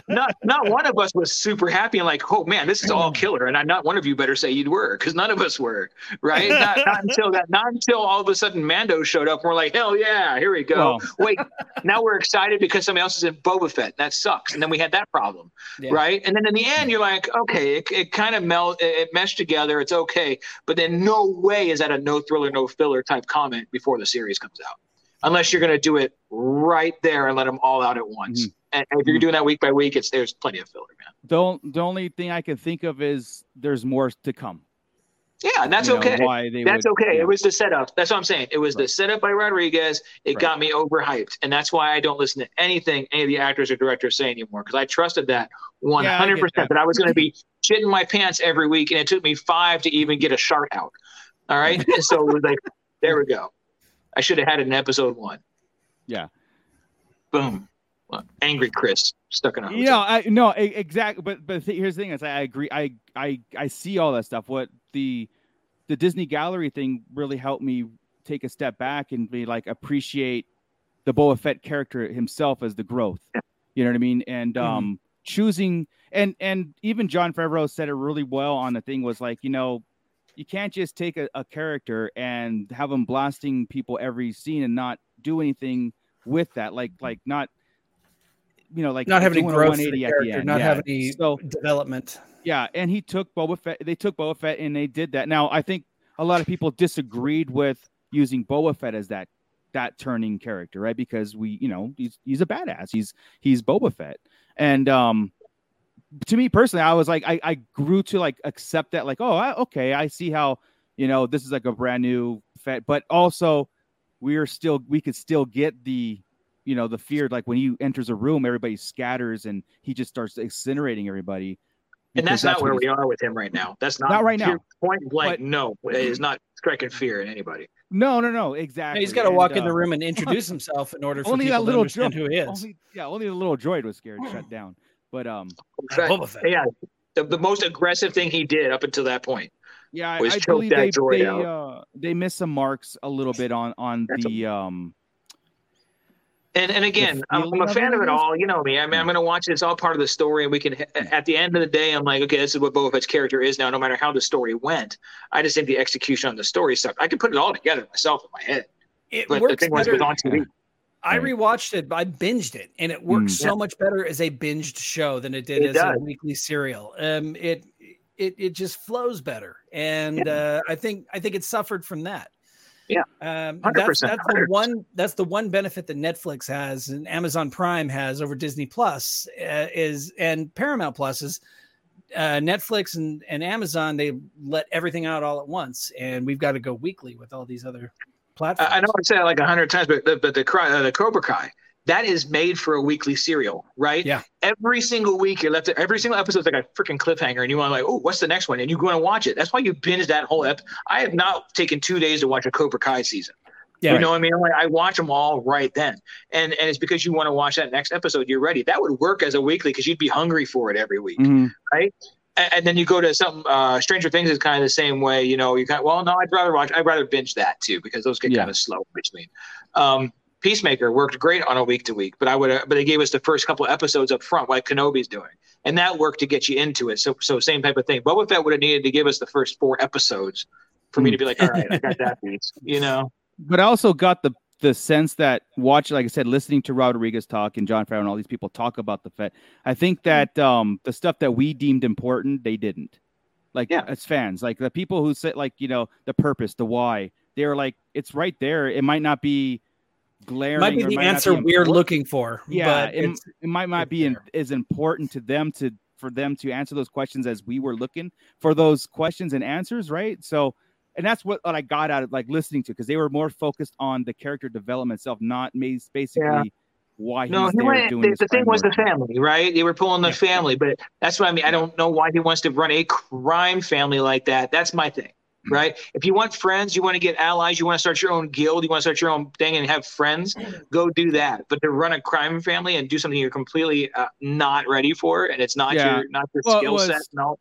not not one of us was super happy and like, "Oh man, this is all killer." And I'm not one of you better say you'd were, because none of us were, right? Not, not until that, not until all of a sudden Mando showed up, and we're like, "Hell yeah, here we go." Well- Wait, now we're excited because somebody else is in Boba Fett. That sucks. And then we had that problem, Yeah. right? And then in the end, you're like, okay, it, it kind of melt, it, meshed together. It's okay, but then no way is that a no thriller, no filler type comment before the series comes out, unless you're going to do it right there and let them all out at once. Mm-hmm. And, if you're doing that week by week, it's there's plenty of filler, man. The, on- the only thing I can think of is there's more to come. Yeah, and that's You know, okay. That's would- okay. yeah. It was the setup. That's what I'm saying. It was the setup by Rodriguez. It Right. got me overhyped, and that's why I don't listen to anything any of the actors or directors say anymore because I trusted that 100 that. percent that I was going to be shitting my pants every week, and it took me five to even get a shark out. All right, so it was like, there we go. I should have had it in episode one. Yeah. Boom. Well, angry Chris stuck in a you know i no exactly but but th- here's the thing is i agree i i i see all that stuff what the the disney gallery thing really helped me take a step back and be like appreciate the Boba Fett character himself as the growth. You know what i mean? And um choosing and and even jon favreau said it really well on the thing was like you know you can't just take a, a character and have him blasting people every scene and not do anything with that. Like like not you know like Not having any growth for the at the character, end. not Yeah. having any so development. yeah, and he took Boba Fett. They took Boba Fett and they did that. Now I think a lot of people disagreed with using Boba Fett as that that turning character, right? Because we, you know, he's he's a badass. He's he's Boba Fett, and um, to me personally, I was like, I I grew to like accept that, like, oh, I, okay, I see how you know this is like a brand new Fett, but also we are still we could still get the you know the fear like when he enters a room everybody scatters and he just starts incinerating everybody And because that's, not where we are with him right now. That's not, Not right now. Point blank, But- no, it is not striking fear in anybody. no no no exactly He's got to And, walk in the uh, room and introduce himself in order for only people that little to understand droid who he is. only, yeah only the little droid was scared shut down but um Right. Yeah, the, the most aggressive thing he did up until that point. yeah i, Was I choke believe that they droid they, out. uh, they missed some marks a little bit on on That's a- the um And and again, I'm, I'm a of fan of it all. You know me. I mean, I'm going to watch it. It's all part of the story, and we can. At the end of the day, I'm like, okay, this is what Boba Fett's character is now. No matter how the story went, I just think the execution on the story sucked. I could put it all together myself in my head, It but the works thing better. was on TV. I Right. rewatched it, I binged it, and it works Mm. so much better as a binged show than it did It as does. a weekly serial. Um, it it it just flows better, and uh, I think I think it suffered from that. Yeah. um, that's that's the one that's the one benefit that Netflix has and Amazon Prime has over Disney Plus uh, is and Paramount Plus is. Uh, Netflix and, and Amazon, they let everything out all at once, and we've got to go weekly with all these other platforms. I, know I've said it like a hundred times, but the, but the Cry- uh, the Cobra Kai that is made for a weekly serial, right? Yeah. Every single week, you're left. Every single episode is like a freaking cliffhanger, and you want to like, oh, what's the next one? And you go and watch it. That's why you binge that whole ep. I have not taken two days to watch a Cobra Kai season. Yeah. You know what I mean? Like, I watch them all right then, and and it's because you want to watch that next episode. You're ready. That would work as a weekly because you'd be hungry for it every week mhm. and, and then you go to something uh stranger things is kind of the same way you know you kind well no i'd rather watch i'd rather binge that too because those get Yeah. kind of slow in between um Peacemaker worked great on a week to week, but I would, but they gave us the first couple episodes up front, like Kenobi's doing, and that worked to get you into it. So, so same type of thing. Boba Fett would have needed to give us the first four episodes for me to be like, all right, I got that piece, you know. but I also got the the sense that watch, like I said, listening to Rodriguez talk and Jon Favreau and all these people talk about the Fett. I think that um, the stuff that we deemed important, they didn't. Like Yeah. as fans, like the people who said, like you know, the purpose, the why, they're like, it's right there. It might not be glaring. Might be the might answer be we're looking for. Yeah, but it, it's, it might not be in, as important to them to for them to answer those questions as we were looking for those questions and answers, right? So, and that's what, what I got out of like listening to because they were more focused on the character development itself, not ma- basically why he's No, he there went, doing the, this the thing was the family, right? They were pulling the Yeah. family, but that's what I mean. I don't know why he wants to run a crime family like that. That's my thing. Right? If you want friends, you want to get allies, you want to start your own guild, you want to start your own thing and have friends, go do that. But to run a crime family and do something you're completely uh, not ready for, and it's not Yeah. your not your Well, it skill set. No,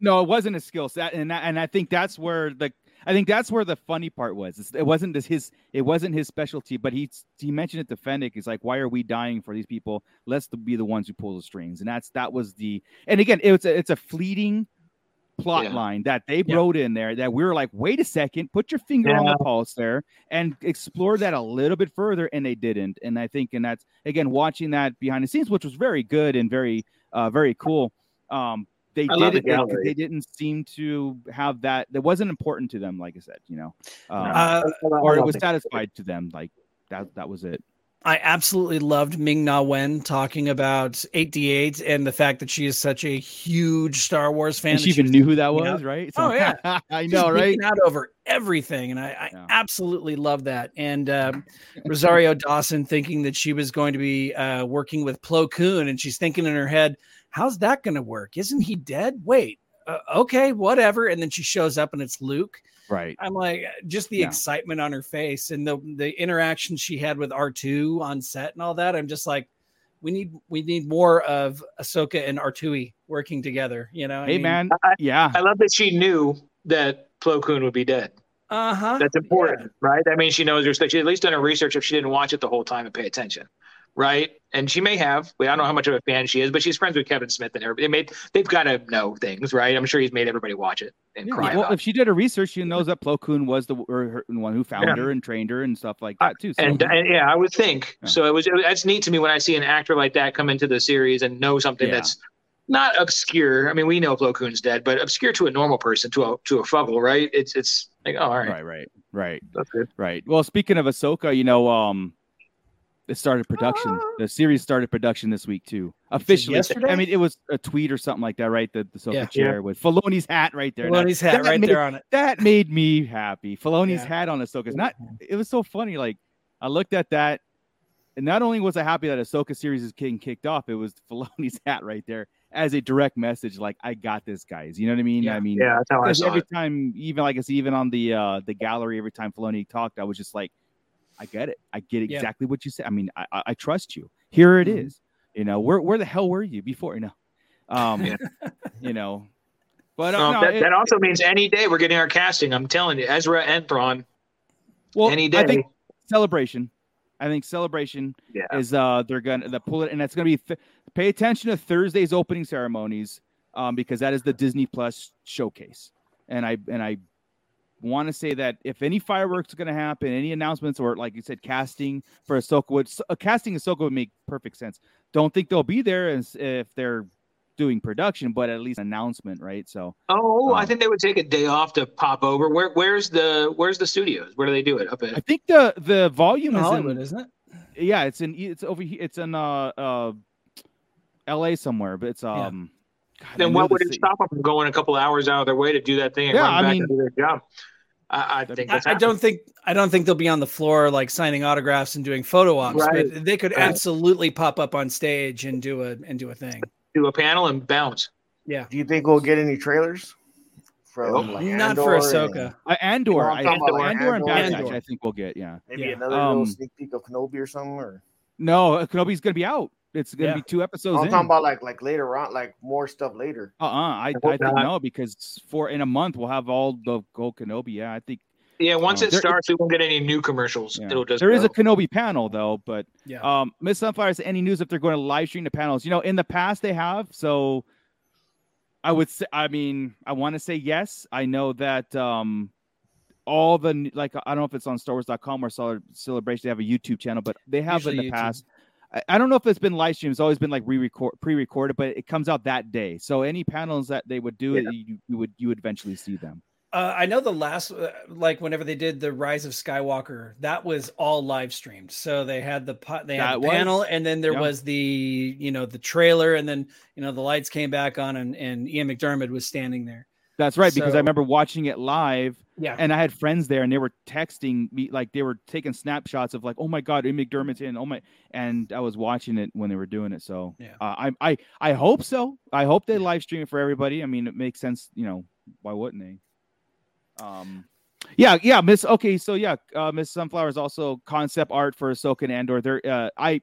No, it wasn't a skill set, and and I think that's where the I think that's where the funny part was. It wasn't this his it wasn't his specialty, but he he mentioned it to Fennec. He's like, "Why are we dying for these people? Let's be the ones who pull the strings." And that's that was the and again, it's a, it's a fleeting plot Yeah. line that they Yeah. wrote in there that we were like, "Wait a second, put your finger on the pulse there and explore that a little bit further," and they didn't. And I think, and that's again watching that behind the scenes, which was very good and very uh very cool. Um, they I love did the it. They, they didn't seem to have that. That wasn't important to them. Like I said, you know, um, Uh, or it was satisfied to them. Like that. That was it. I absolutely loved Ming Na Wen talking about 8D8 and the fact that she is such a huge Star Wars fan. And she even was knew who that was, out- right? Oh, yeah. I know, right? out over everything, and I, I Yeah. absolutely love that. And um, Rosario Dawson thinking that she was going to be uh, working with Plo Koon, and she's thinking in her head, "How's that going to work? Isn't he dead? Wait, uh, okay, whatever." And then she shows up, and it's Luke. Right. I'm like, just the Yeah. excitement on her face and the the interaction she had with R2 on set and all that. I'm just like, we need we need more of Ahsoka and R2 working together. You know, Hey, man. I- Yeah. I love that she knew that Plo Koon would be dead. Uh huh. That's important, right? That means she knows her stuff. She at least done her research if she didn't watch it the whole time and pay attention, right? And she may have. We I don't know how much of a fan she is, but she's friends with Kevin Smith and everybody. They made they've got to know things, right? I'm sure he's made everybody watch it and Yeah, cry well, if she did her research, she knows that Plo Koon was the or her, the one who found Yeah. her and trained her and stuff like that too. So. And, and yeah, I would think so. It was it, that's neat to me when I see an actor like that come into the series and know something that's not obscure. I mean, we know Plo Koon's dead, but obscure to a normal person, to a to a fuggle, right? It's it's like, oh, all right, right, right, right, that's good. right. Well, speaking of Ahsoka, you know, um, it started production. The series started production this week too, officially. yesterday? I mean, it was a tweet or something like that, right? The the Ahsoka Yeah. chair with Filoni's hat right there. That- Filoni's hat right made- there on it. that made me happy. Filoni's Yeah. hat on Ahsoka's not. It was so funny. Like I looked at that, and not only was I happy that Ahsoka series is getting kicked off, it was Filoni's hat right there as a direct message. Like I got this, guys. You know what I mean? Yeah. I mean, Yeah, that's how I saw every it. time, even like I said, even on the uh the gallery, every time Filoni talked, I was just like, I get it. I get Yeah. exactly what you said. I mean, I, I, I trust you. Here it is. Mhm. You know, where where the hell were you before? You know, um, Yeah. you know, but uh, Um, no, that, it- that also means any day we're getting our casting. I'm telling you, Ezra and Thrawn. well, any I day. think celebration. I think celebration Yeah. is uh they're gonna the pull it and that's gonna be th- pay attention to Thursday's opening ceremonies um because that is the Disney Plus showcase and I and I want to say that if any fireworks are gonna happen any announcements or like you said casting for Ahsoka would uh, casting Ahsoka would make perfect sense don't think they'll be there as if they're doing production but at least announcement right so Oh, I Um, think they would take a day off to pop over. Where where's the where's the studios? Where do they do it? Up I think the the volume In is Hollywood, in, isn't it? yeah it's in it's over here it's in uh uh la somewhere but it's Yeah. God, then know what would it city. stop them from going a couple hours out of their way to do that thing and Yeah, run I back mean- and do their job? I, I think I, I don't think I don't think they'll be on the floor like signing autographs and doing photo ops, Right. but they could Right. absolutely pop up on stage and do a and do a thing. do a panel and bounce. Yeah, Do you think we'll get any trailers from like not for Andor Ahsoka. and Uh, Andor, You know, I, I'm talking about, like, Andor and Bad Andor. Batch, I think we'll get. Yeah, Maybe Yeah. another Um, little sneak peek of Kenobi or something, or no, Kenobi's gonna be out. It's gonna Yeah. be two episodes. I'm in. talking about like like later on, like more stuff later. Uh-uh, I, hope I think not. no because for in a month we'll have all the whole Kenobi. Yeah, I think Yeah, once Um, it there- starts, we won't get any new commercials. Yeah. It'll just There is a go. Kenobi panel though, but Yeah. um, Miss Sunflower, is any news if they're going to live stream the panels? You know, in the past they have. So I would say, I mean, I want to say yes. I know that um, all the like, I don't know if it's on StarWars.com or Celebration. They have a YouTube channel, but they have in the YouTube. past. I, I don't know if it's been live streamed. It's always been like re-record, pre-recorded, but it comes out that day. So any panels that they would do, Yeah. you, you would you would eventually see them. Uh, I know the last, uh, like whenever they did the Rise of Skywalker, that was all live streamed. So they had the they had the panel, and then there yeah. was the you know the trailer, and then you know the lights came back on, and and Ian McDiarmid was standing there. That's right, because I remember watching it live Yeah, and I had friends there, and they were texting me like they were taking snapshots of like, "Oh my God, Ian McDiarmid's in!" Oh my, and I was watching it when they were doing it. So Yeah. uh, I I I hope so. I hope they live stream it for everybody. I mean, it makes sense. You know, why wouldn't they? Um, yeah, yeah, Miss. Okay, so yeah, uh, Miss Sunflower is also concept art for Ahsoka and Andor. There, uh, I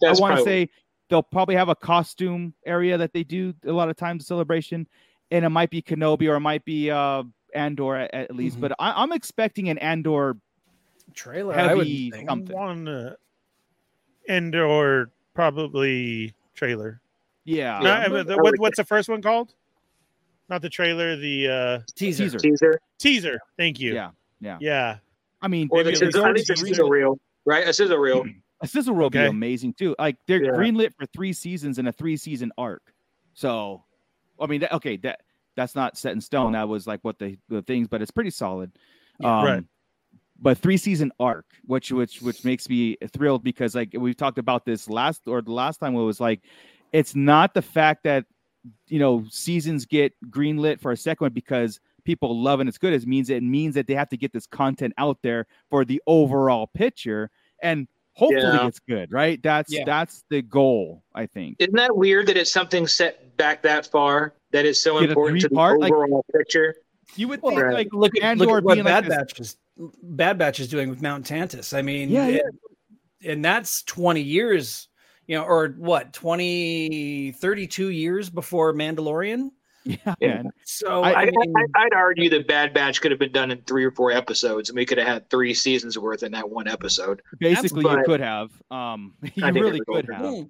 That's I want to probably- say they'll probably have a costume area that they do a lot of times celebration, and it might be Kenobi or it might be uh Andor at, at least. Mhm. But I, I'm expecting an Andor trailer. I would think. something. One uh, probably trailer. Yeah, No, I I mean, the- what, what's the first one called? Not the trailer, the uh, teaser. teaser. teaser teaser. Thank you. Yeah, yeah. Yeah. I mean, or the Maybe sizzle, I it's think the already sizzle reel, right? A sizzle reel. a sizzle will be amazing too. Like they're Yeah. greenlit for three seasons in a three season arc. So, I mean, that, okay, that that's not set in stone. That was like what the the things, but it's pretty solid. Um, Right. But three season arc, which which which makes me thrilled because like we've talked about this last or the last time it was like, it's not the fact that you know seasons get greenlit for a second one because people love and it's good. It means it means that they have to get this content out there for the overall picture and hopefully Yeah. it's good, right? That's Yeah. that's the goal, I think. Isn't that weird that it's something set back that far that is so Get important to the three-part, like- overall picture? You would think Right. like look at Andor look at what being like Bad Batch is Bad Batch is doing with Mount Tantiss. I mean, Yeah, it- and that's 20 years, you know, or what, 20, 32 years before Mandalorian. yeah, Yeah. So I- I, I, mean, I, I'd argue that Bad Batch could have been done in three or four episodes, and we could have had three seasons worth in that one episode. Basically, you could have. Um, you I really could over. have. hmm,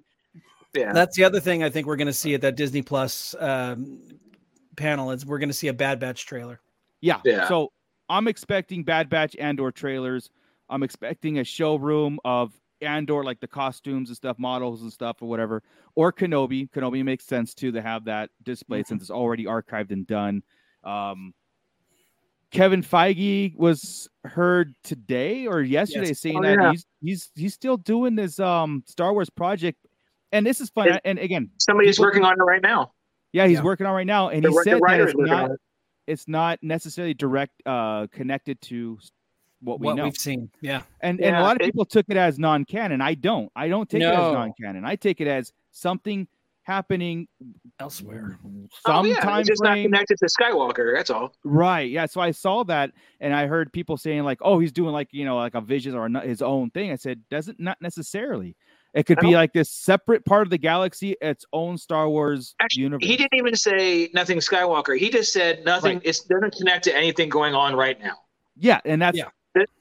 Yeah, that's the other thing I think we're going to see at that Disney Plus um, panel is we're going to see a Bad Batch trailer. Yeah. Yeah. So I'm expecting Bad Batch and or trailers. I'm expecting a showroom of Andor, like the costumes and stuff, models and stuff, or whatever. Or Kenobi. Kenobi makes sense too to have that displayed since it's already archived and done. Um, Kevin Feige was heard today or yesterday Yes. saying Oh, that yeah. he's he's he's still doing this um Star Wars project. And this is fun. It- and again, somebody's people- working on it right now. yeah, he's Yeah. working on right now. And The, he said that it's not it. it's not necessarily direct uh connected to what we what know we've seen. Yeah. and and a Yeah, lot of it- people took it as non-canon i don't i don't take it as non-canon i take it as something happening Elsewhere. Oh, some yeah, time it's just not connected to Skywalker. That's all. right yeah so i saw that and i heard people saying like oh he's doing like you know like a vision or his own thing i said doesn't not necessarily it could be like this separate part of the galaxy its own star wars Actually, universe he didn't even say nothing Skywalker. He just said nothing. Right. It doesn't connect to anything going on right now. yeah and that's Yeah.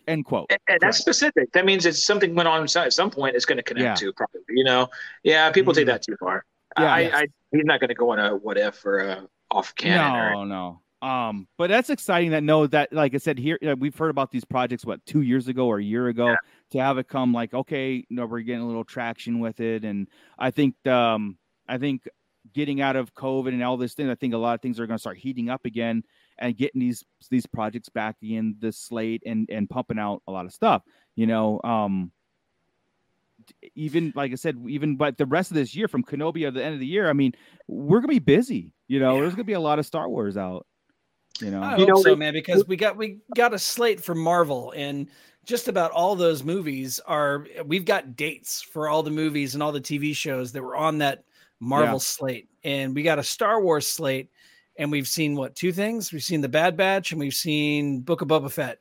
End quote And, and that's specific. That means it's something went on at some point. It's going to connect Yeah. to probably. You know, yeah. People take Mhm. that too far. Yeah, I, yes. I, he's not going to go on a what if or a off canon. Or, No, no. Um, but that's exciting that know that, like I said, here we've heard about these projects what two years ago or a year ago Yeah. to have it come like okay, you know, we're getting a little traction with it, and I think um, I think getting out of COVID and all this thing, I think a lot of things are going to start heating up again and getting these these projects back in the slate and and pumping out a lot of stuff. You know, um, even like I said, even but the rest of this year from Kenobi at the end of the year, I mean, we're gonna be busy. You know, there's gonna be a lot of Star Wars out. You know, I You hope know, so, they- man, because we got we got a slate for Marvel, and just about all those movies are. We've got dates for all the movies and all the TV shows that were on that Marvel Yeah. slate, and we got a Star Wars slate, and we've seen what two things? We've seen the Bad Batch, and we've seen Book of Boba Fett,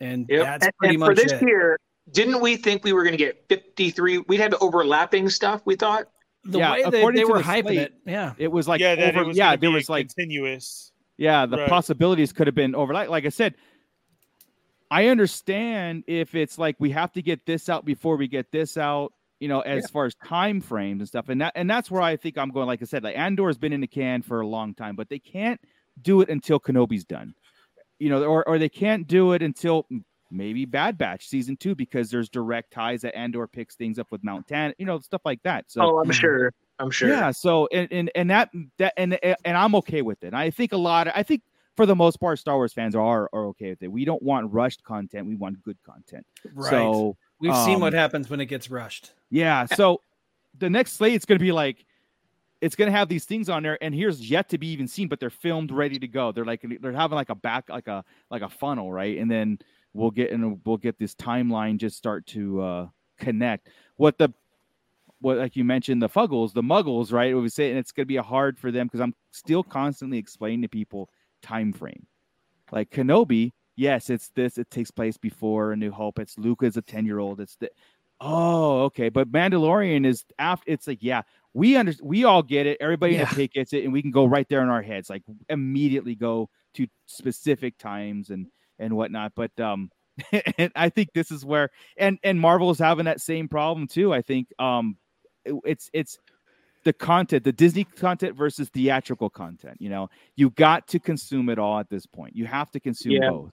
and Yep. that's and, pretty and for much this it. year, didn't we think we were going to get 53? We'd had overlapping stuff. We thought. the Yeah, way they, according they to were the hyping slate, it, yeah, it was like yeah, over, it was yeah, there was like continuous. yeah, the Right. possibilities could have been over. Like like I said, I understand if it's like we have to get this out before we get this out, you know, as far as time frames and stuff. And that and that's where I think I'm going. Like I said, like Andor's been in the can for a long time, but they can't do it until Kenobi's done. You know, or or they can't do it until maybe Bad Batch season two because there's direct ties that Andor picks things up with Mount Tan, you know, stuff like that. So oh, I'm sure. I'm sure. yeah. So and and and that that and and I'm okay with it. I think a lot. Of, I think for the most part, Star Wars fans are are okay with it. We don't want rushed content. We want good content. Right. So We've seen what um, happens when it gets rushed. yeah. So the next slate is going to be like, it's going to have these things on there, and here's yet to be even seen, but they're filmed, ready to go. They're like they're having like a back, like a like a funnel, right? And then we'll get and we'll get this timeline just start to uh connect. What the what like you mentioned the fuggles, the muggles, right? We say, and it's going to be hard for them because I'm still constantly explaining to people time frame. Like Kenobi, yes, it's this. It takes place before A New Hope. It's Luke as a ten year old. It's the oh okay, but Mandalorian is after. It's like yeah, we under we all get it. Everybody in the pit gets it, and we can go right there in our heads, like immediately go to specific times and and whatnot. But um, and I think this is where and and Marvel is having that same problem too. I think um, it- it's it's the content, the Disney content versus theatrical content. You know, you got to consume it all at this point. You have to consume Yeah. both.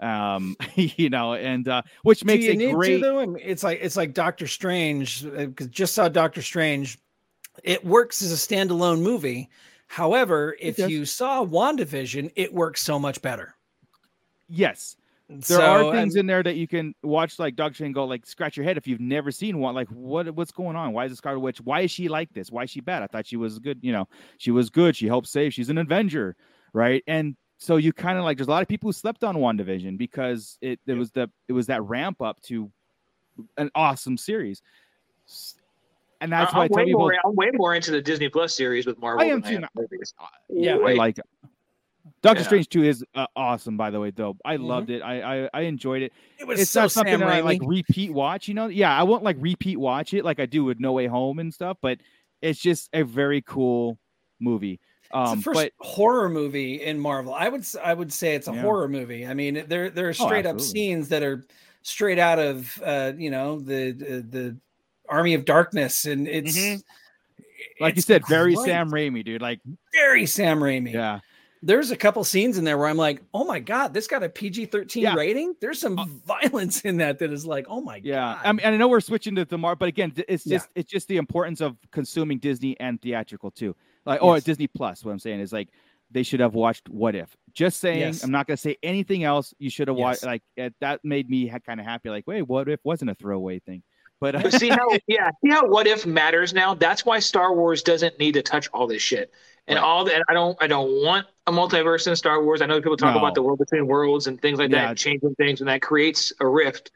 Um, you know, and uh, which makes it great. to though? I mean, it's like it's like Doctor Strange because just saw Doctor Strange. It works as a standalone movie. However, if you saw WandaVision, it works so much better. yes, there So, are things in there that you can watch, like Doctor Strange, go like scratch your head if you've never seen one. Like, what what's going on? Why is the Scarlet Witch? Why is she like this? Why is she bad? I thought she was good. You know, she was good. She helped save. She's an Avenger, right? And so you kind of like there's a lot of people who slept on WandaVision because it it was the it was that ramp up to an awesome series. And that's I- why I I'm, tell way people more, I'm way more into the Disney Plus series with Marvel. I am than too. movies. Yeah, I like it. Doctor Yeah. Strange 2 is uh, awesome, by the way, though. I Mhm. loved it. I, I I enjoyed it. it was It's so not something Sam that I like repeat watch, you know? Yeah, I won't like repeat watch it like I do with No Way Home and stuff, but it's just a very cool movie. It's Um, the first but horror movie in Marvel. I would I would say it's a Yeah. horror movie. I mean, there there are straight up scenes that are straight out of uh, you know the the, the Army of Darkness, and it's Mhm. like you it's said, very great. Sam Raimi, dude. Like, very Sam Raimi. yeah. There's a couple scenes in there where I'm like, oh my god, this got a PG 13 Yeah. rating. There's some Uh, violence in that that is like, oh my Yeah, god. I mean, and I know we're switching to the Mar, but again, it's Yeah. just it's just the importance of consuming Disney and theatrical too. Like, or Yes. Disney Plus. What I'm saying is like they should have watched What If. Just saying, Yes. I'm not gonna say anything else. You should have watched. Like it, that made me ha- kind of happy. Like, wait, What If wasn't a throwaway thing, but uh, see how yeah, see how what if matters now? That's why Star Wars doesn't need to touch all this shit. And Right. all that I don't I don't want a multiverse in Star Wars. I know people talk No. about the world between worlds and things like Yeah. that, changing things, and that creates a rift,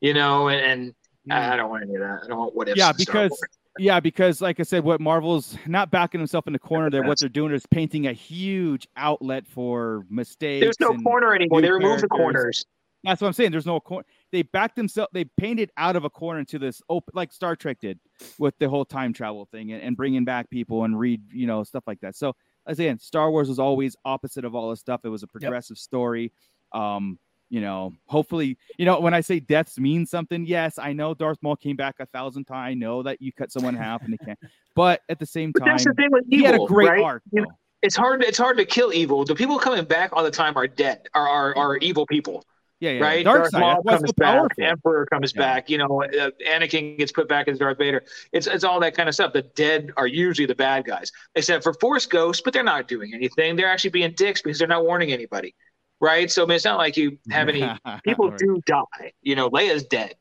you know, and, and I I don't want any of that. I don't want what if. yeah, because yeah, because like I said, what Marvel's not backing himself in the corner there. What they're doing is painting a huge outlet for mistakes. there's no corner anymore. They removed the corners. That's what I'm saying. There's no corner. They backed themselves. They painted out of a corner into this open, like Star Trek did with the whole time travel thing and, and bringing back people and read, you know, stuff like that. So again, Star Wars was always opposite of all this stuff. It was a progressive story. Um, you know, hopefully, you know, when I say deaths mean something, yes, I know Darth Maul came back a thousand times. I know that you cut someone in half and they can't. But at the same But time, that's the thing with he evil, had a great right? arc. You know, though. It's hard. It's hard to kill evil. The people coming back all the time are dead. Are are, are evil people. Yeah, yeah. right? Dark Darth side. Maul That's why it's comes so back. Emperor comes Yeah. back. You know, uh, Anakin gets put back as Darth Vader. It's it's all that kind of stuff. The dead are usually the bad guys, except for Force ghosts, but they're not doing anything. They're actually being dicks because they're not warning anybody, right? So I mean, it's not like you have any people Right. do die. You know, Leia's dead.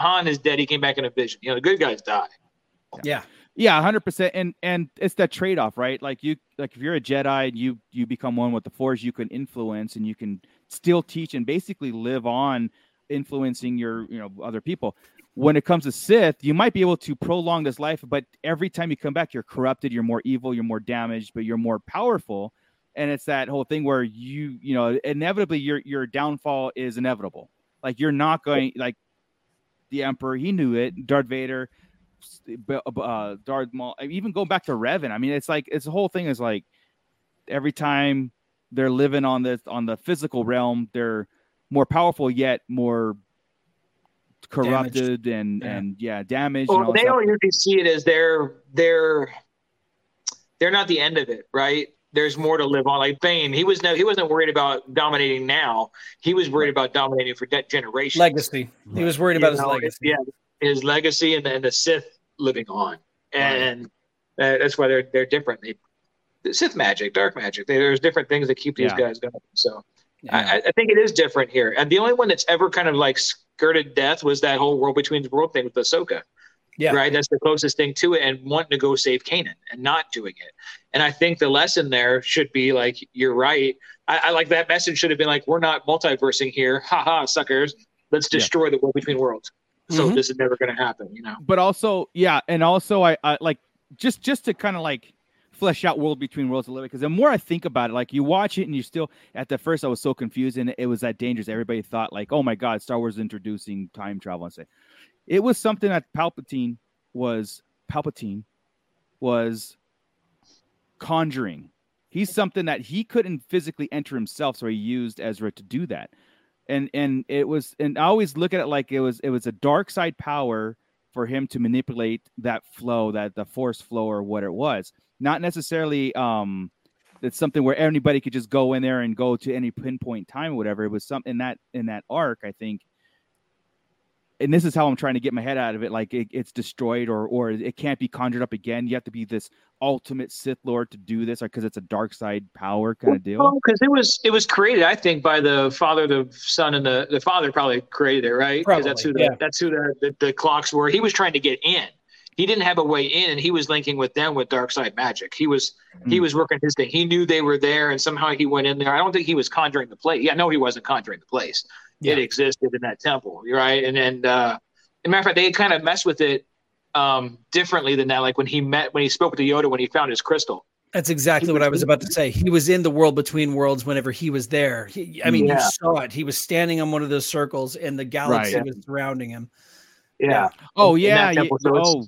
Han is dead. He came back in a vision. You know, the good guys die. yeah. Yeah, hundred percent, and and it's that trade off, right? Like you, like if you're a Jedi, and you you become one with the Force, you can influence, and you can still teach and basically live on influencing your, you know, other people. When it comes to Sith, you might be able to prolong this life, but every time you come back, you're corrupted, you're more evil, you're more damaged, but you're more powerful, and it's that whole thing where you, you know, inevitably your your downfall is inevitable. Like you're not going like the Emperor, he knew it. Darth Vader, uh, Darth Maul, even going back to Revan. I mean, it's like it's the whole thing is like every time they're living on this on the physical realm, they're more powerful yet more corrupted and Yeah. and yeah damaged. and Well, all they stuff. don't usually see it as they're they're they're not the end of it, right? There's more to live on. Like Bane, he was no, he wasn't worried about dominating now. He was worried about dominating for that generation. Legacy. He was worried about You his know, legacy. Yeah, his legacy and the, and the Sith living on, and uh, that's why they're they're different. They, the Sith magic, dark magic. They, there's different things that keep these Yeah. guys going. So Yeah. I, I think it is different here. And the only one that's ever kind of like skirted death was that whole world between the world thing with Ahsoka. Yeah. Right. That's the closest thing to it, and wanting to go save Kanan and not doing it. And I think the lesson there should be like, you're right. I, I like that message should have been like, we're not multiversing here. Ha ha, suckers. Let's Yeah. destroy the world between worlds. So Mhm. this is never going to happen, you know? but also yeah and also i, I like just just to kind of like flesh out world between worlds a little bit because the more i think about it like you watch it and you still at the first i was so confused and it was that dangerous everybody thought like oh my god star wars introducing time travel and say it was something that palpatine was palpatine was conjuring. He's something that he couldn't physically enter himself so he used ezra to do that. And and it was and i always look at it like it was it was a dark side power for him to manipulate that flow that the force flow or what it was. Not necessarily um it's something where anybody could just go in there and go to any pinpoint time or whatever. It was something in that in that arc i think and this is how i'm trying to get my head out of it like it, it's destroyed or or it can't be conjured up again you have to be this ultimate sith lord to do this because it's a dark side power kind of deal because it was it was created, I think, by the father, the son, and the the father probably created it, right? Because that's who the, yeah. that's who the, the the clocks were. He was trying to get in. He didn't have a way in, and he was linking with them with dark side magic. He was he Mm. was working his thing. He knew they were there, and somehow he went in there. I don't think he was conjuring the place. Yeah, no, he wasn't conjuring the place. It existed in that temple, right? And and uh, as a matter of fact, they kind of messed with it um differently than that. Like when he met when he spoke with the Yoda when he found his crystal. That's exactly what I was about to say. He was in the world between worlds whenever he was there. He, I mean, you saw it. He was standing on one of those circles, and the galaxy Right. was surrounding him. Yeah. oh yeah, that yeah temple, so it's- oh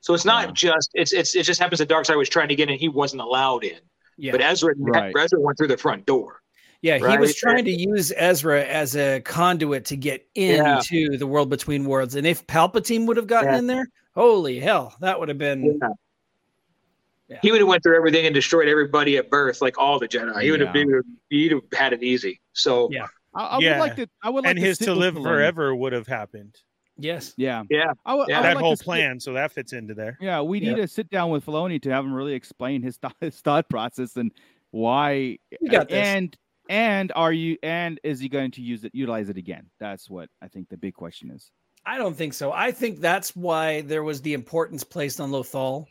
So it's not Yeah. just it's it's it just happens that Darkseid was trying to get in, he wasn't allowed in. Yeah, But Ezra Right. Ezra went through the front door. Yeah. He was trying to use Ezra as a conduit to get Yeah. into the world between worlds. And if Palpatine would have gotten Yeah. in there, holy hell, that would have been. Yeah. He would have went through everything and destroyed everybody at birth, like all the Jedi. He would have been he'd have had it easy. So Yeah. I, I Yeah. would like to i would like and to his to live Filoni. forever would have happened. Yes. yeah yeah. I would, Yeah. I that like whole to sit- plan, so that fits into there. Yeah, we need Yeah. to sit down with Filoni to have him really explain his thought, his thought process and why. We got this. And and are you and is he going to use it, utilize it again? That's what I think the big question is. I don't think so. I think that's why there was the importance placed on Lothal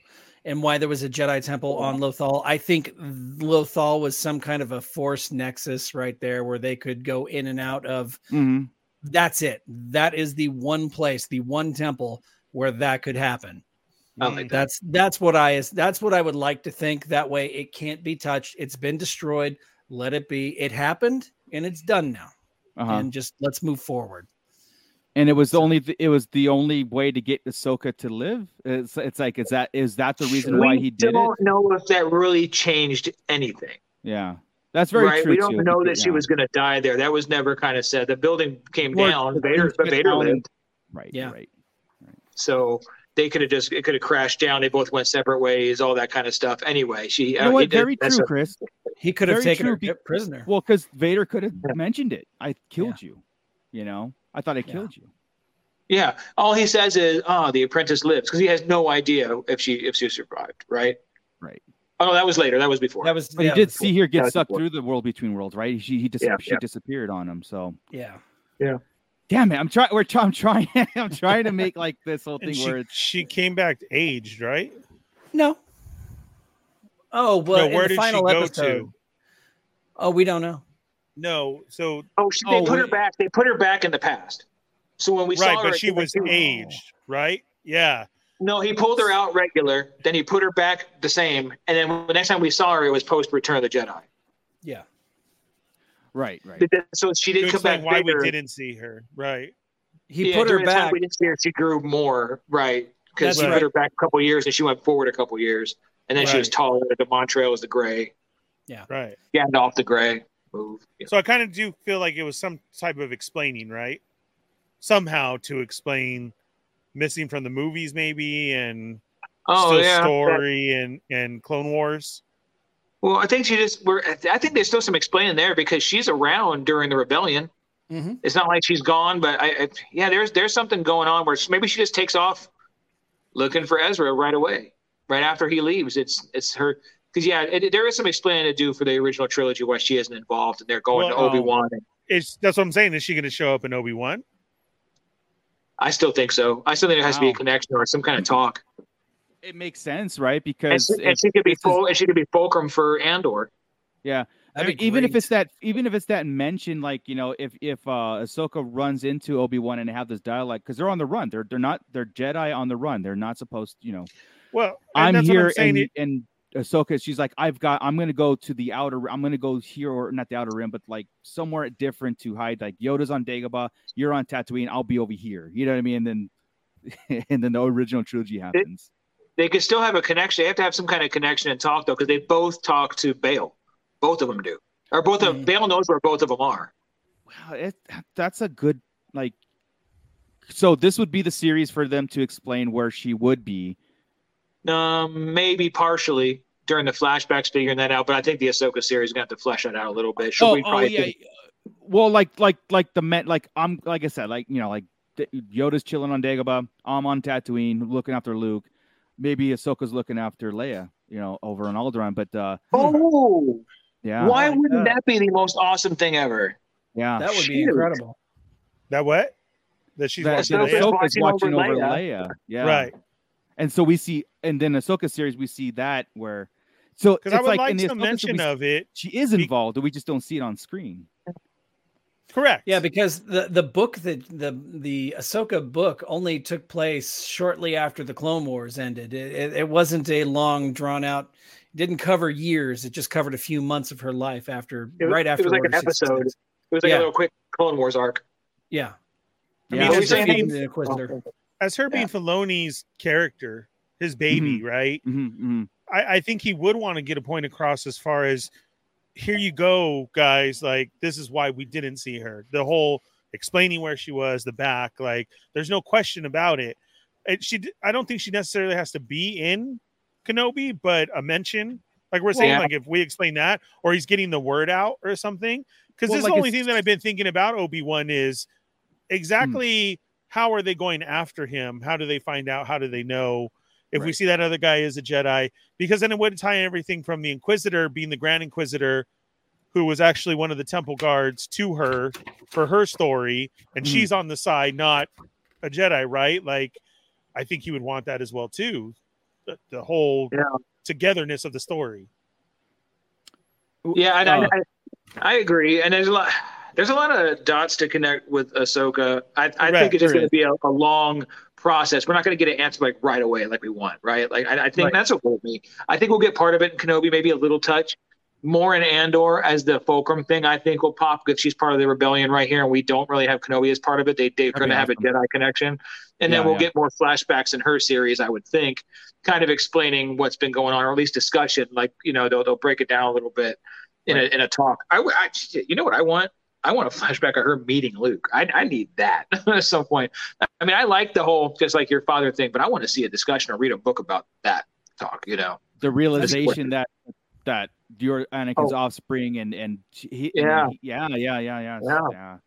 and why there was a Jedi temple on Lothal. I think Lothal was some kind of a force nexus right there where they could go in and out of Mm-hmm. that's it. That is the one place, the one temple where that could happen. I like that. That's that's what I is that's what I would like to think. That way it can't be touched. It's been destroyed. Let it be. It happened and it's done now. Uh-huh. And just let's move forward. And it was only the, it was the only way to get Ahsoka to live. It's it's like is that is that the reason why he did it? don't know if that really changed anything. Yeah, that's very right. true. We don't too, know that because- she yeah. was gonna die there. That was never kind of said. The building came Well, down. Vader but Vader lived. right. Yeah. right. So they could have just it could have crashed down. They both went separate ways, all that kind of stuff. Anyway, she You uh, what? it did- Very true, a- Chris. He could have taken true, her be- prisoner. Well, because Vader could have Yeah. mentioned it. I killed you. You know, I thought I Yeah. killed you. Yeah, all he says is, "Oh, the apprentice lives," because he has no idea if she if she survived, right? Right. Oh, no, that was later. That was before. That was But yeah, he did see her get That's sucked important. through the world between worlds, right? She he dis- Yeah, she yeah. disappeared on him. So Yeah. yeah. Damn it, I'm trying. We're try- I'm trying. I'm trying to make like this whole thing And where she, it's she came back aged, right? No. Oh well, no, in where the did she go episode. to? Oh, we don't know. No, so oh, she, Oh, they put her back. They put her back in the past. So when we right, saw her, but she was aged, right? Yeah. No, he pulled her out regular. Then he put her back the same. And then the next time we saw her, it was post Return of the Jedi. Yeah. Right, right. Then- So she didn't come back why bigger. we didn't see her, right? He Yeah, put her during the time back. We didn't see her. She grew more, right? Because he right. put her back a couple years, and she went forward a couple years, and then she was taller. The Montreal was the gray. Yeah. Right. Gandalf the gray. move. Yeah. So I kind of do feel like it was some type of explaining, right? Somehow to explain missing from the movies, maybe, and Oh still yeah. story and and Clone Wars. Well, I think she just. We're. I think there's still some explaining there because she's around during the rebellion. Mhm. It's not like she's gone, but I, I. Yeah, there's there's something going on where maybe she just takes off, looking for Ezra right away, right after he leaves. It's it's her because yeah, it, there is some explaining to do for the original trilogy why she isn't involved, and they're going to Obi Wan. It's that's what I'm saying. Is she going to show up in Obi Wan? I still think so. I still think there has to be a connection or some kind of talk. It makes sense, right? And Because she, and she could be this is- and she could be fulcrum for Andor. yeah, I mean, be even if it's that, even if it's that mention, like you know, if if uh Ahsoka runs into Obi Wan and have this dialogue, because they're on the run, they're they're not they're Jedi on the run. They're not supposed, you know. Well, I'm here, I'm and It- and Ahsoka, she's like, I've got, I'm gonna go to the outer, I'm gonna go here or not the outer rim, but like somewhere different to hide. Like Yoda's on Dagobah, you're on Tatooine, I'll be over here. You know what I mean? And then, and then the original trilogy happens. They could still have a connection. They have to have some kind of connection and talk though, because they both talk to Bail. Both of them do, or both of Mhm. Bail knows where both of them are. Wow, it, that's a good like. So this would be the series for them to explain where she would be. Um, maybe partially during the flashbacks figuring that out, but I think the Ahsoka series is gonna have to flesh that out a little bit. She'll Oh, be oh probably yeah. Well, like like like the men like I'm like I said like you know like Yoda's chilling on Dagobah. I'm on Tatooine looking after Luke. Maybe Ahsoka's looking after Leia. You know, over on Alderaan. But uh, Oh, yeah, why like wouldn't that. that be the most awesome thing ever? yeah. That would be incredible. that what? That she's that, watching that Ahsoka's Leia? Ahsoka's watching watching over over Leia. Leia. Yeah, Right. And so we see, and then Ahsoka series, we see that where, so Because it's I would like, like, in the some mention series, of it. she is be- involved, and we just don't see it on screen. Correct. Yeah, because the the book that the the Ahsoka book only took place shortly after the Clone Wars ended. It, it, it wasn't a long drawn out. Didn't cover years. It just covered a few months of her life after It was- right it after was like an Order 66. episode. It was like Yeah. a little quick Clone Wars arc. Yeah, I mean, as her, saying? being, the Inquisitor. as her being Filoni's character, his baby, right? hmm I, I think he would want to get a point across as far as here you go, guys. Like, this is why we didn't see her. The whole explaining where she was, the back, like, there's no question about it. And she, I don't think she necessarily has to be in Kenobi, but a mention, like we're saying, Yeah. like if we explain that, or he's getting the word out or something. Because Well, this like is the only thing that I've been thinking about Obi Wan is hmm. exactly how are they going after him? How do they find out? How do they know? If we see that other guy is a Jedi, because then it would tie everything from the Inquisitor being the Grand Inquisitor, who was actually one of the Temple guards to her for her story, and Mhm. she's on the side, not a Jedi, right? Like, I think he would want that as well too. The, the whole Yeah. togetherness of the story. Yeah, and Uh, I, I, I agree. And there's a lot. There's a lot of dots to connect with Ahsoka. I, I Correct, think it's just going to be a, a long process. We're not going to get an answer like right away, like we want, right? Like I, I think Right. that's okay with me. I think we'll get part of it in Kenobi, maybe a little touch. More in Andor as the fulcrum thing, I think will pop because she's part of the rebellion right here, and we don't really have Kenobi as part of it. They they're going to have a. Jedi connection, and then we'll yeah. get more flashbacks in her series, I would think, kind of explaining what's been going on, or at least discussion. Like you know, they'll they'll break it down a little bit in a in a talk. I, would- I you know what I want? I want a flashback of her meeting Luke. I, I need that at some point. I mean, I like the whole just like your father thing, but I want to see a discussion or read a book about that talk. You know, The realization that that you're Anakin's Oh. offspring, and and he, and Yeah. he- yeah, yeah, yeah, yeah, Yeah. yeah.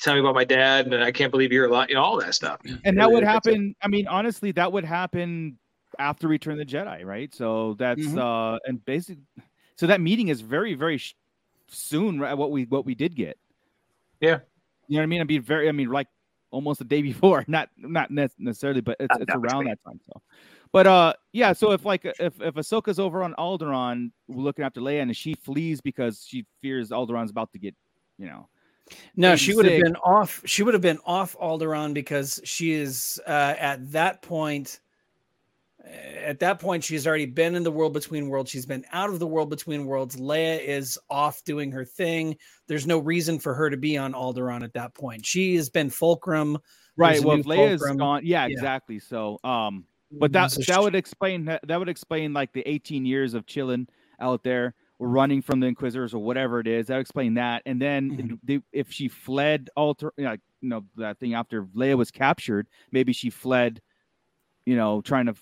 tell me about my dad, and I can't believe you're alive. You know, all that stuff. And that would happen. I mean, honestly, that would happen after Return of the Jedi, right? So that's Mhm. uh, and basic. So that meeting is very, very sh- soon. Right, what we what we did get. Yeah. You know what I mean? I'd be very. I mean, like almost a day before. Not not necessarily, but it's it's around that time. So, but uh, yeah. So if like if if Ahsoka's over on Alderaan looking after Leia, and she flees because she fears Alderaan's about to get, you know. No, she would have been off. She would have been off Alderaan because she is uh, at that point. At that point, she's already been in the world between worlds. She's been out of the world between worlds. Leia is off doing her thing. There's no reason for her to be on Alderaan at that point. She has been fulcrum. Right. Well, Leia's fulcrum. gone, yeah, Yeah. exactly. So, um, but that So that she- would explain that that would explain like the 18 years of chilling out there running from the Inquisitors or whatever it is. That would explain that. And then Mhm. they, if she fled alter, like you know that thing after Leia was captured, maybe she fled. You know, trying to,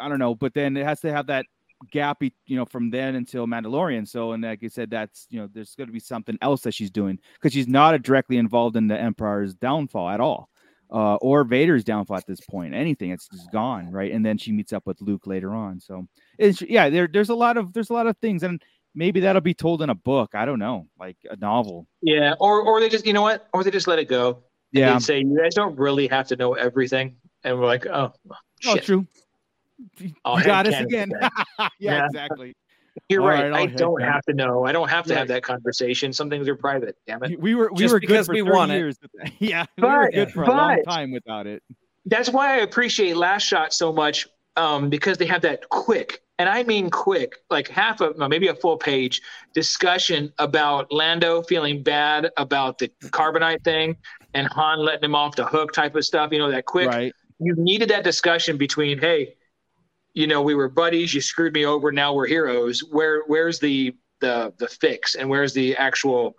I don't know, but then it has to have that gap, you know, from then until Mandalorian. So, and like I said, that's you know, there's going to be something else that she's doing because she's not directly involved in the Empire's downfall at all, uh, or Vader's downfall at this point. Anything, it's just gone, right? And then she meets up with Luke later on. So, it's yeah, there, there's a lot of there's a lot of things, and maybe that'll be told in a book. I don't know, like a novel. Yeah, or or they just you know what, or they just let it go. Yeah, They'd say you guys don't really have to know everything, and we're like, oh, oh, true. You I'll got us headcanon again. yeah, Yeah. exactly. You're All right. right, I don't headcanon have to know. I don't have to Yeah. have that conversation. Some things are private. Damn it. We were we Just were good because for we 30 want it. years. Yeah, we were good for a long time without it. That's why I appreciate Last Shot so much um, because they have that quick, and I mean quick, like half of maybe a full page discussion about Lando feeling bad about the carbonite thing and Han letting him off the hook type of stuff. You know that quick. Right. You needed that discussion between, hey, you know, we were buddies. You screwed me over. Now we're heroes. Where where's the the the fix and where's the actual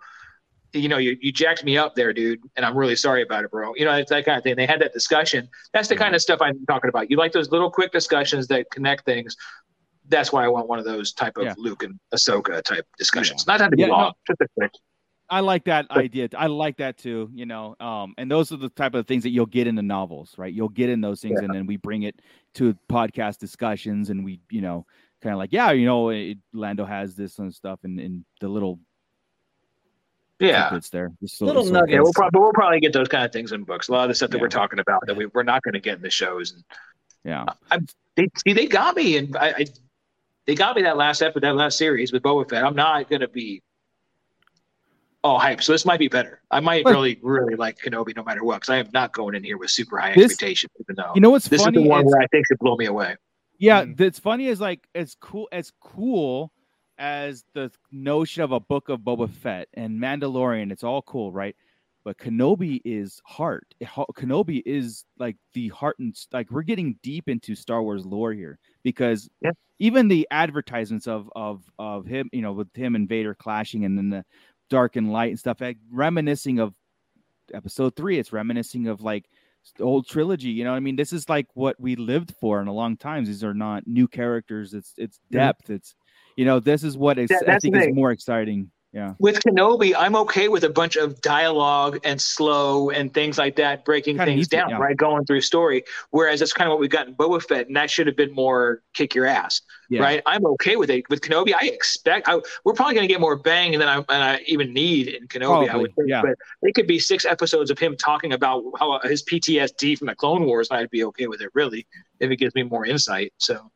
you know, you, you jacked me up there, dude, and I'm really sorry about it, bro. You know, it's that kind of thing. They had that discussion. That's the kind of stuff I'm talking about. You like those little quick discussions that connect things. That's why I want one of those type of Yeah. Luke and Ahsoka type discussions. Not have to be Yeah, no. long, just a quick. I like that idea. I like that too. You know, um, and those are the type of things that you'll get in the novels, right? You'll get in those things, and then we bring it to podcast discussions, and we, you know, kind of like, yeah, you know, it, Lando has this and stuff, and, and the little Yeah. tidbits there, Just Little so- nuggets. Yeah, we'll probably we'll probably get those kind of things in books. A lot of the stuff that Yeah. we're talking about that we, we're not going to get in the shows. And yeah, they see they got me, and I, I they got me that last episode, that last series with Boba Fett. I'm not going to be all hype, so this might be better. I might But- really really like Kenobi no matter what, because I am not going in here with super high This- expectations. Even though you know what's this funny? is the one It's- where I think should blow me away. Yeah, Mhm. that's funny as like as cool as cool as the notion of a book of Boba Fett and Mandalorian. It's all cool, right? But Kenobi is heart. Kenobi is like the heart and like we're getting deep into Star Wars lore here because Yeah. even the advertisements of of of him, you know, with him and Vader clashing and then the dark and light and stuff, like reminiscing of episode three. It's reminiscing of like the old trilogy. You know, what I mean, this is like what we lived for in a long time. These are not new characters. It's it's depth. It's you know, this is what I think is more exciting. Yeah. With Kenobi, I'm okay with a bunch of dialogue and slow and things like that, breaking Kinda things needs it, down, yeah. right? Going through story. Whereas that's kind of what we got in Boba Fett, and that should have been more kick your ass, Yeah. right? I'm okay with it. With Kenobi, I expect I, we're probably going to get more bang than I, than I even need in Kenobi. I would think, yeah. but it could be six episodes of him talking about how his PTSD from the Clone Wars, and I'd be okay with it, really, if it gives me more insight. So.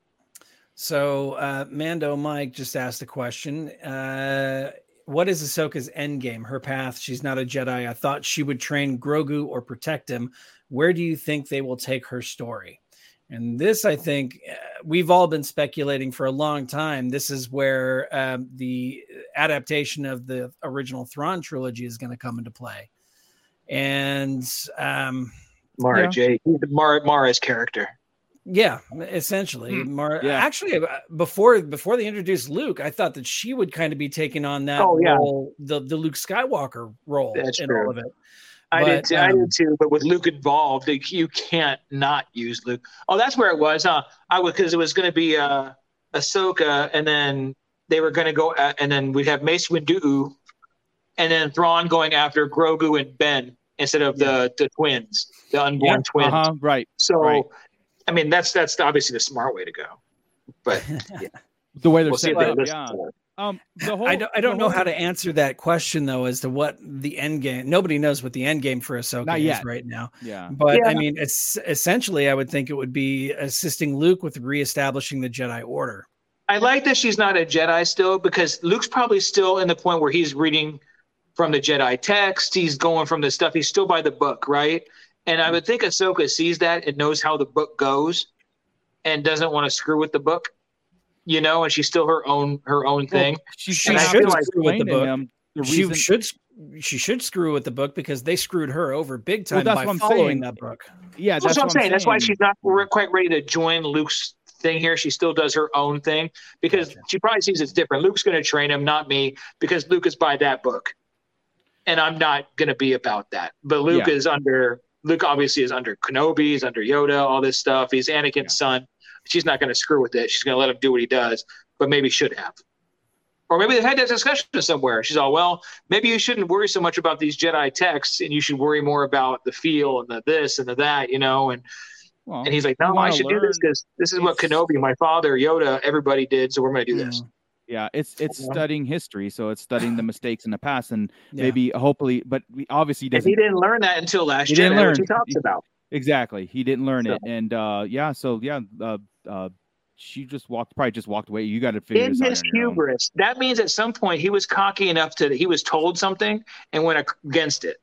So uh, Mando Mike just asked a question. Uh, what is Ahsoka's end game? Her path? She's not a Jedi. I thought she would train Grogu or protect him. Where do you think they will take her story? And this, I think, uh, we've all been speculating for a long time. This is where um, the adaptation of the original Thrawn trilogy is going to come into play. And um, Mara Yeah. J. Mara, Mara's character. Yeah, essentially, Hmm. Mar- Yeah. actually, uh, before before they introduced Luke, I thought that she would kind of be taking on that Oh, yeah. role, the the Luke Skywalker role That's in true. all of it. I did, too, I um, did too, but with Luke involved, like, you can't not use Luke. Oh, that's where it was, huh? I would because it was going to be uh, Ahsoka, and then they were going to go, uh, and then we'd have Mace Windu, and then Thrawn going after Grogu and Ben instead of the the twins, the unborn twins. Uh-huh, right. So, right. I mean, that's that's obviously the smart way to go. But The way they're we'll see set they up. Yeah. Um. The whole. I don't I don't the know whole- how to answer that question though, as to what the end game. Nobody knows what the end game for Ahsoka Not is right now. Yeah. But Yeah. I mean, it's essentially, I would think it would be assisting Luke with reestablishing the Jedi Order. I like that she's not a Jedi still because Luke's probably still in the point where he's reading from the Jedi text. He's going from the stuff. He's still by the book, right? And I hmm. would think Ahsoka sees that and knows how the book goes, and doesn't want to screw with the book, you know. And she's still her own her own thing. She's She gonna I have feel to like- explain with the book. him the She reason. should she should screw with the book because they screwed her over big time that's by what I'm following saying. that book. yeah, That's, what I'm saying. That's why she's not re- quite ready to join Luke's thing here. She still does her own thing because Gotcha. she probably sees it's different. Luke's going to train him, not me, because Luke is by that book, and I'm not going to be about that. But Luke Yeah. is under. Luke obviously is under Kenobi, he's under Yoda, all this stuff. He's Anakin's Yeah. son. She's not going to screw with it. She's going to let him do what he does, but maybe should have. Or maybe they've had that discussion somewhere. She's all, well, maybe you shouldn't worry so much about these Jedi texts and you should worry more about the feel and the this and the that, you know? And Well, and he's like, no, I should do this because this is what Kenobi, my father, Yoda, everybody did. So we're going to do this. Yeah, it's it's Yeah. studying history, so it's studying the mistakes in the past, and Yeah. maybe hopefully, but we obviously And doesn't he didn't learn that until Last He Jedi, didn't which learn. he talks about. exactly he didn't learn it, and uh, yeah, so yeah, uh, uh, she just walked, probably just walked away. You got to figure In this out his on own. hubris, that means at some point he was cocky enough to he was told something and went against it.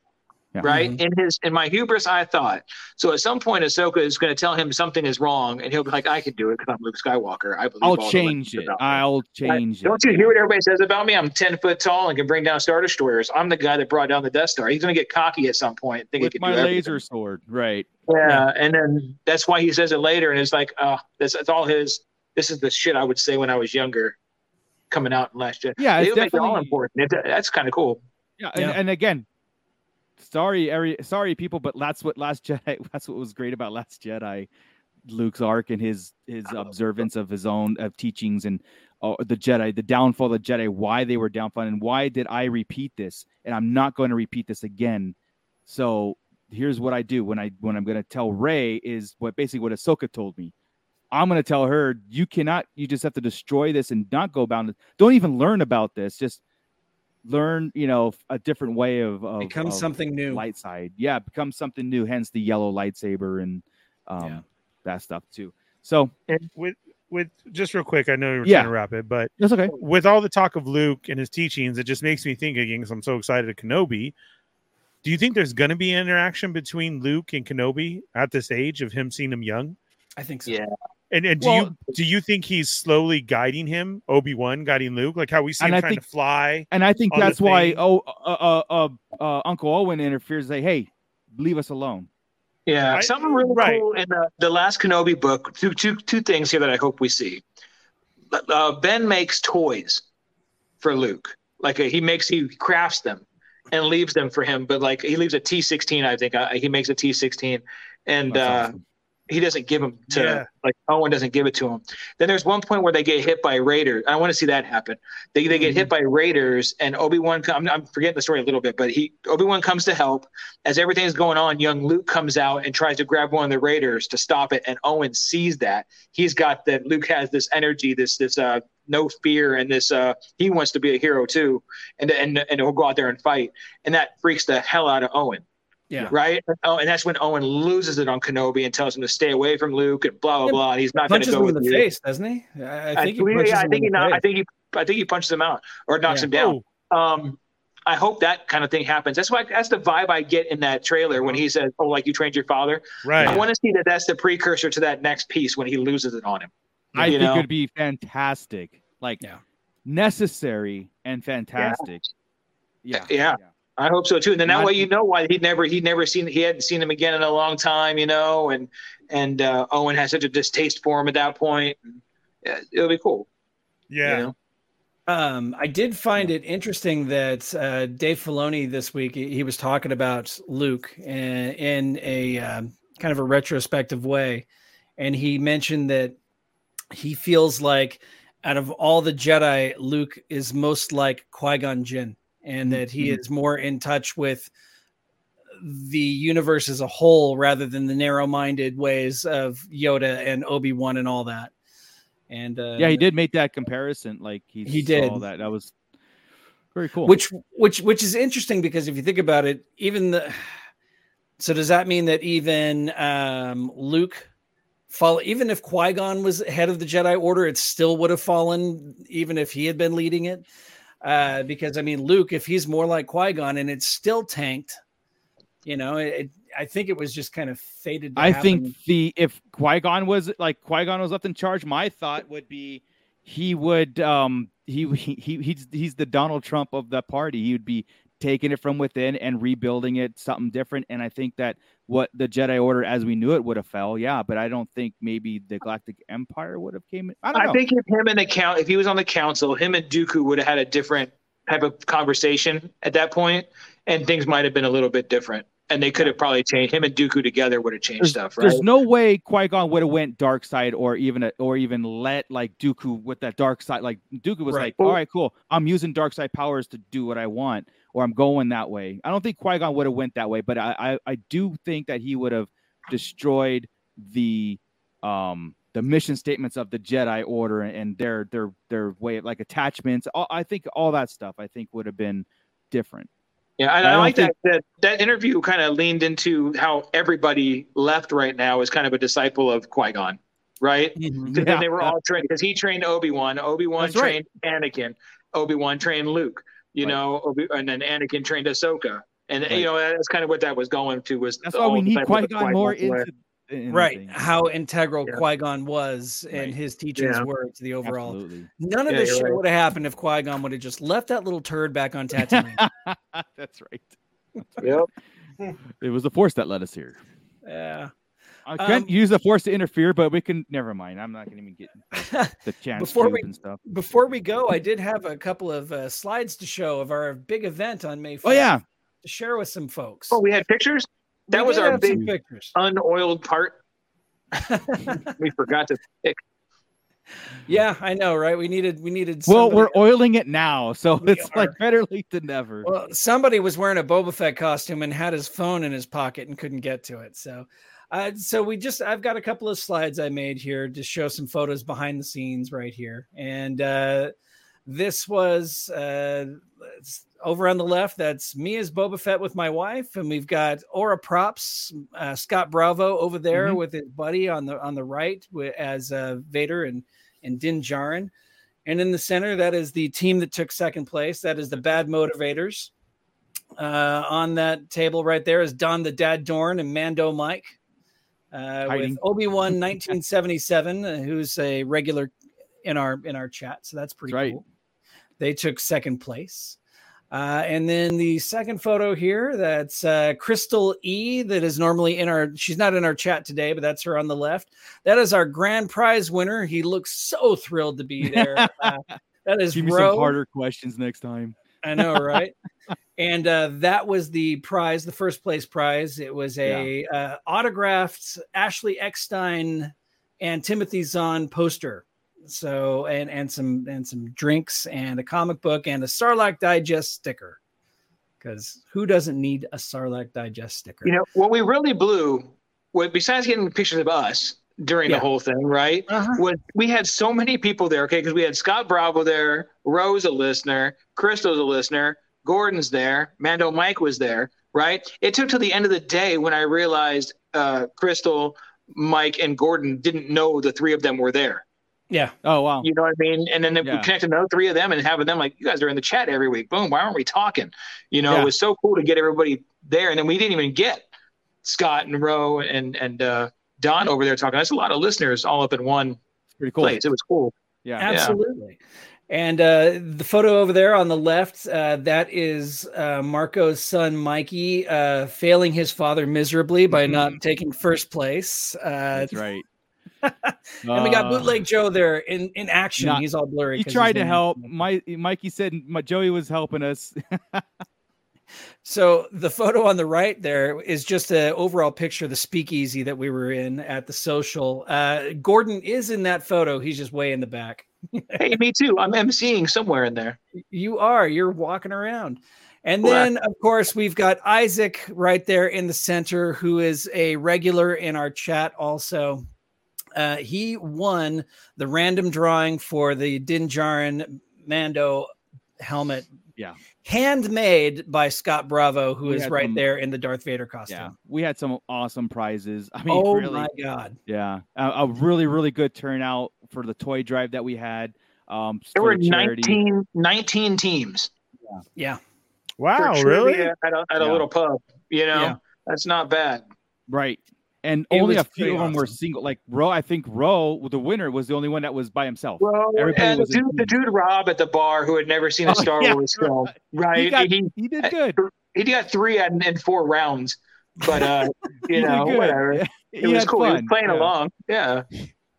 Yeah. Right in his in my hubris, I thought so. At some point, Ahsoka is going to tell him something is wrong, and he'll be like, "I can do it because I'm Luke Skywalker. I believe." I'll change it. I'll Right? change it. Don't you hear what everybody says about me? I'm ten foot tall and can bring down star destroyers. I'm the guy that brought down the Death Star. He's going to get cocky at some point. Think with he can my laser sword, right? Yeah, and then that's why he says it later, and it's like, uh, that's, that's all his. This is the shit I would say when I was younger, coming out in Last year. Yeah, they it's would make it all important. It, that's kind of cool. Yeah, and, Yeah. and again, sorry, every sorry people, but that's what Last Jedi. That's what was great about Last Jedi. Luke's arc and his his observance of his own of teachings and uh, the Jedi, the downfall of the Jedi, why they were downfall, and why did I repeat this? And I'm not going to repeat this again. So here's what I do when I when I'm going to tell Rey is what basically what Ahsoka told me. I'm going to tell her you cannot. You just have to destroy this and not go about it. Don't even learn about this. Just learn, you know, a different way of, of Become of something new. light side. Yeah, become something new. Hence the yellow lightsaber and um, Yeah. that stuff too. So with with just real quick, I know you're Yeah. trying to wrap it, but that's okay. with all the talk of Luke and his teachings, it just makes me think again because I'm so excited at Kenobi. Do you think there's going to be an interaction between Luke and Kenobi at this age of him seeing him young? I think so. Yeah. And and do Well- you do you think he's slowly guiding him, Obi Wan guiding Luke, like how we see And him I trying think- to fly? And I think that's why oh uh, uh, uh, uh, Uncle Owen interferes. Say, hey, leave us alone. Yeah, I- something really right. cool in the, the last Kenobi book. Two, two, two things here that I hope we see. Uh, ben makes toys for Luke. Like uh, he makes, he crafts them and leaves them for him. But like he leaves a T sixteen, I think. Uh, he makes a T sixteen, and That's uh, awesome. He doesn't give them to Yeah. like Owen doesn't give it to him. Then there's one point where they get hit by raiders. I want to see that happen. They they get hit by raiders, and Obi Wan. I'm, I'm forgetting the story a little bit, but he Obi Wan comes to help. As everything's going on, young Luke comes out and tries to grab one of the raiders to stop it, and Owen sees that. He's got that. Luke has this energy, this this uh no fear, and this uh he wants to be a hero too, and and and he'll go out there and fight, and that freaks the hell out of Owen Yeah. right? Oh, and that's when Owen loses it on Kenobi and tells him to stay away from Luke and blah blah Yeah, blah. And he's not going to Punches go him in the you. face, doesn't he? I, I think he I, punches yeah, I him think he not, I think he I think he punches him out or knocks Yeah. him down. Um, I hope that kind of thing happens. That's why that's the vibe I get in that trailer when he says, "Oh, like you trained your father." Right. I want to see that that's the precursor to that next piece when he loses it on him. I you think know? it'd be fantastic. Like Yeah. necessary and fantastic. Yeah. Yeah. I hope so too. And then that way you know why he never he never seen he hadn't seen him again in a long time, you know, and and uh, Owen has such a distaste for him at that point. Yeah, it'll be cool. Yeah. You know? Um, I did find it interesting that uh, Dave Filoni this week he he was talking about Luke in, in a um, kind of a retrospective way, and he mentioned that he feels like out of all the Jedi, Luke is most like Qui Gon Jinn, and that he Mhm. is more in touch with the universe as a whole rather than the narrow-minded ways of Yoda and Obi Wan and all that. And uh, Yeah, he did make that comparison. Like he, He did. that. That was very cool. which which which is interesting because if you think about it even the so does that mean that even um luke fall even if qui-gon was head of the jedi order it still would have fallen even if he had been leading it uh because i mean luke if he's more like qui-gon and it's still tanked you know it, it- i think it was just kind of fated to I happen. think the if Qui Gon was like Qui Gon was left in charge, my thought would be he would um he he, he he's he's the Donald Trump of the party. He would be taking it from within and rebuilding it something different. And I think that what the Jedi Order as we knew it would have fell, yeah. But I don't think maybe the Galactic Empire would have came. I don't know. I think if him and the count, if he was on the council, him and Dooku would have had a different type of conversation at that point, and things might have been a little bit different. And they could have probably changed him and Dooku together would have changed there's, stuff, right? there's no way Qui Gon would have went dark side or even a, or even let like Dooku with that dark side. Like Dooku was Right. like, all right, cool. I'm using dark side powers to do what I want, or I'm going that way. I don't think Qui Gon would have went that way, but I, I I do think that he would have destroyed the um the mission statements of the Jedi Order and their their their way of like attachments. All, I think all that stuff I think would have been different. Yeah, and I I, like think- that, that that interview kind of leaned into how everybody left right now is kind of a disciple of Qui Gon, right? Mhm. Because Yeah. they were all trained because he trained Obi Wan, Obi Wan That's right. trained Anakin, Obi Wan trained Luke, you Right. know, and then Anakin trained Ahsoka, and Right. you know that's kind of what that was going to was That's the why we need disciple Qui of Gon more Qui-Gon into in right everything. how integral Yeah. qui-gon was and Right. his teachings Yeah. were to the overall Absolutely. none of Yeah, this shit right. would have happened if qui-gon would have just left that little turd back on tatooine That's right. Yep. It was the force that led us here. yeah I can't Um, use the force to interfere, but we can. Never mind. I'm not going to even get the chance Before we- and stuff. before we go i did have a couple of uh, slides to show of our big event on may 5th Oh yeah, to share with some folks Oh, we had pictures. That We was our big pictures unoiled part. we forgot to pick. yeah i know right we needed we needed well, we're oiling it now, so We it's like better late than never. Well, somebody was wearing a Boba Fett costume and had his phone in his pocket and couldn't get to it. So, uh, so we just I've got a couple of slides I made here to show some photos behind the scenes right here, and uh, this was uh, over on the left. That's me as Boba Fett with my wife, and we've got Aura Props, uh, Scott Bravo over there Mhm. with his buddy on the on the right as uh, Vader and and Din Djarin. And in the center, that is the team that took second place. That is the Bad Motivators. Uh, on that table right there is Don the Dad Dorn and Mando Mike. Uh, Hiding. with Obi Wan 1977, uh, who's a regular in our in our chat, so that's pretty That's right. cool. They took second place. Uh, and then the second photo here, that's uh, Crystal E, that is normally in our. She's not in our chat today, but that's her on the left. That is our grand prize winner. He looks so thrilled to be there. Uh, that is Give me Ro. some harder questions next time. I know, right? and uh, that was the prize, the first place prize. It was a uh, autographed Ashley Eckstein and Timothy Zahn poster. So and and some and some drinks and a comic book and a Sarlacc Digest sticker. Because who doesn't need a Sarlacc Digest sticker? You know what we really blew, what besides getting pictures of us during Yeah. the whole thing, right? Uh-huh. Was we had so many people there, okay? Because we had Scott Bravo there, Rose a listener, Crystal's a listener, Gordon's there, Mando Mike was there, right? It took till the end of the day when I realized uh, Crystal, Mike, and Gordon didn't know the three of them were there. yeah, Oh wow. You know what I mean? And then Yeah. we connected another three of them and having them like, you guys are in the chat every week. Boom. Why aren't we talking? You know, Yeah. it was so cool to get everybody there. And then we didn't even get Scott and Roe and and uh, Don over there talking. That's a lot of listeners all up in one pretty cool. place. It was cool. Yeah. absolutely. And uh, the photo over there on the left, uh, that is uh, Marco's son Mikey uh, failing his father miserably by not taking first place. Uh, That's right. and we got Uh, bootleg Joe there in, in action. Nah, he's all blurry. He tried to help. My Mikey said my, Joey was helping us. So the photo on the right there is just an overall picture of the speakeasy that we were in at the social. Uh, Gordon is in that photo. He's just way in the back. hey, me too. I'm emceeing somewhere in there. You are. You're walking around. And Correct. then, of course, we've got Isaac right there in the center, who is a regular in our chat also. Uh, he won the random drawing for the Din Djarin Mando helmet. Yeah. Handmade by Scott Bravo, who We is right some- there in the Darth Vader costume. yeah, we had some awesome prizes. I mean, oh really, my God. yeah, a, a really really good turnout for the toy drive that we had. Um, There were the 19, 19 teams. Yeah. yeah. Wow, really? trivia At a, at a Yeah. little pub. You know, Yeah. that's not bad. Right. And It only a few of them were single. Like Roe, I think Roe, the winner, was the only one that was by himself. Well, Everybody and the was in dude, the dude Rob at the bar who had never seen a Oh, Star yeah, Wars film, right? He, got, he, he did good. he got three in, in four rounds, but uh, you know, good. whatever. Yeah, It he was had cool. He was playing yeah. along. Yeah,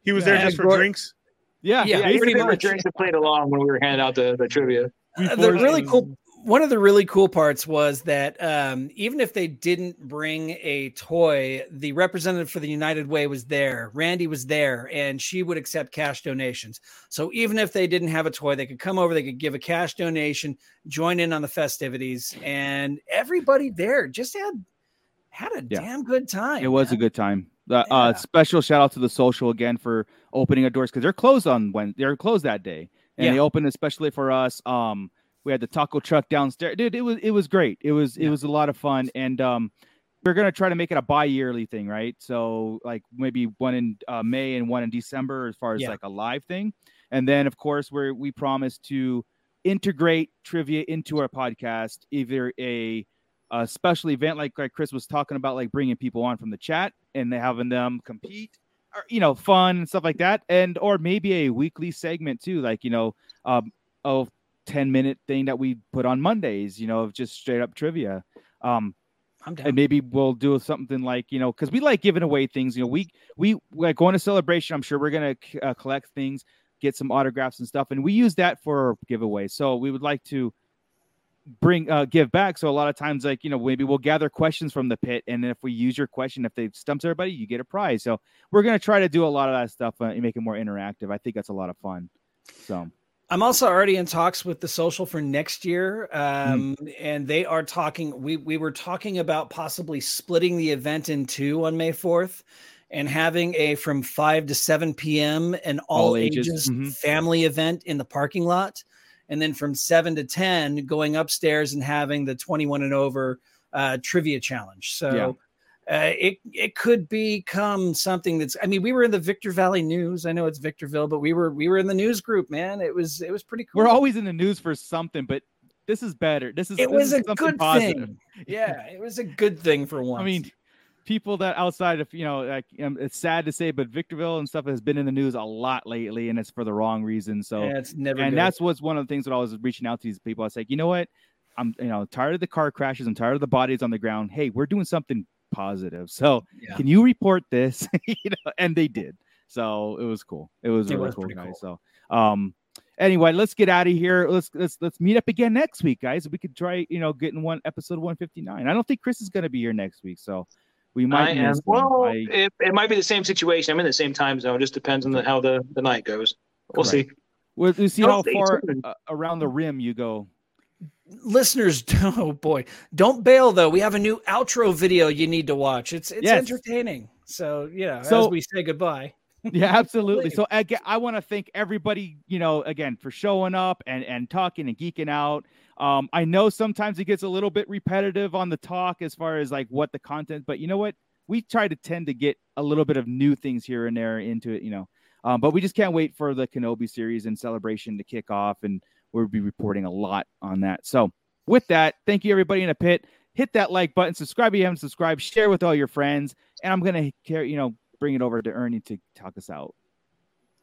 He was Yeah, there just for Gor- drinks. Yeah, Yeah, yeah. He basically was there for much. drinks and played along when we were handing out the, the trivia. Uh, the really cool one of the really cool parts was that um, even if they didn't bring a toy, the representative for the United Way was there. Randy was there, and she would accept cash donations. So even if they didn't have a toy, they could come over, they could give a cash donation, join in on the festivities, and everybody there just had had a Yeah. damn good time. It was a good time. Uh, Yeah. uh, special shout out to the social again for opening our doors because they're closed on when they're closed that day, and Yeah. they opened especially for us. Um, we had the taco truck downstairs, dude. It was it was great. It was it Yeah. was a lot of fun, and um, we're gonna try to make it a bi-yearly thing, right? So like maybe one in uh, May and one in December as far as Yeah. like a live thing, and then of course we're we promise to integrate trivia into our podcast, either a a special event like like Chris was talking about, like bringing people on from the chat and having them compete, or you know, fun and stuff like that, and or maybe a weekly segment too, like you know, um, a 10 minute thing that we put on Mondays, you know, of just straight up trivia. Um, I'm down. and maybe we'll do something like you know because we like giving away things you know we we like going to celebration i'm sure we're gonna uh, collect things get some autographs and stuff and we use that for giveaways so we would like to bring uh give back. So a lot of times like you know maybe we'll gather questions from the pit and if we use your question if they stumps everybody you get a prize. So we're gonna try to do a lot of that stuff uh, and make it more interactive. I think that's a lot of fun. So I'm also already in talks with the social for next year, um, and they are talking. We we were talking about possibly splitting the event in two on May 4th, and having a from five to seven p.m. an all, All ages, ages, mhm. family event in the parking lot, and then from seven to ten going upstairs and having the 21 and over uh, trivia challenge. So. Yeah. Uh, it it could become something that's. I mean, we were in the Victor Valley News. I know it's Victorville, but we were we were in the news group, man. It was it was pretty cool. we're always in the news for something but this is better this is it this was is a good positive. thing. Yeah, it was a good thing for once. I mean, people that outside of you know, like um, it's sad to say, but Victorville and stuff has been in the news a lot lately, and it's for the wrong reason. So, yeah, it's never. and good. that's what's one of the things that I was reaching out to these people. I was like, you know what, I'm you know tired of the car crashes. I'm tired of the bodies on the ground. Hey, we're doing something positive. So, Yeah. can you report this? you know, and they did. So it was cool. It was It really was cool, guys. cool. So, um, anyway, let's get out of here. Let's let's let's meet up again next week, guys. We could try, you know, getting one episode 159. I don't think Chris is going to be here next week, so we might. I am. Well, I- it, it might be the same situation. I'm in the same time zone. It just depends on the, how the, the night goes. We'll Correct. see. we'll, we'll see how far uh, around the rim you go. Listeners. Oh boy, don't bail though. We have a new outro video you need to watch. It's it's Yes. entertaining. So yeah, So- as we say goodbye. Yeah, absolutely. So again, I want to thank everybody, you know, again for showing up and and talking and geeking out. Um, I know sometimes it gets a little bit repetitive on the talk as far as like what the content, but you know what? We try to tend to get a little bit of new things here and there into it, you know. Um, but we just can't wait for the Kenobi series and celebration to kick off, and we'll be reporting a lot on that. So with that, thank you everybody in the pit. Hit that like button, subscribe if you haven't subscribed, share with all your friends, and I'm gonna care, you know, bring it over to Ernie to talk us out.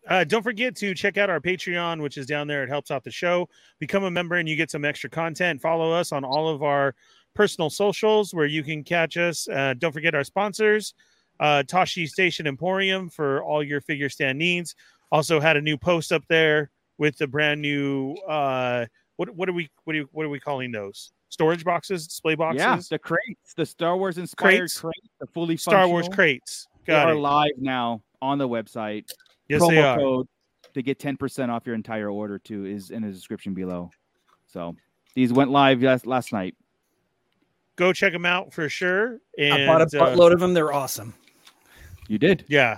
Uh, don't forget to check out our Patreon, which is down there. It helps out the show. Become a member and you get some extra content. Follow us on all of our personal socials where you can catch us. Uh, don't forget our sponsors, uh, Tashi Station Emporium for all your figure stand needs. Also had a new post up there with the brand new uh, what what are we what are, what are we calling those storage boxes, display boxes, Yeah, the crates, the Star Wars inspired Crates. crates, the fully Star Wars functional, crates. They Got are it. live now on the website. Yes, Promo they are. code to get 10% off your entire order too is in the description below. So these went live last, last night. Go check them out for sure. And I bought a uh, buttload of them. They're awesome. You did. Yeah,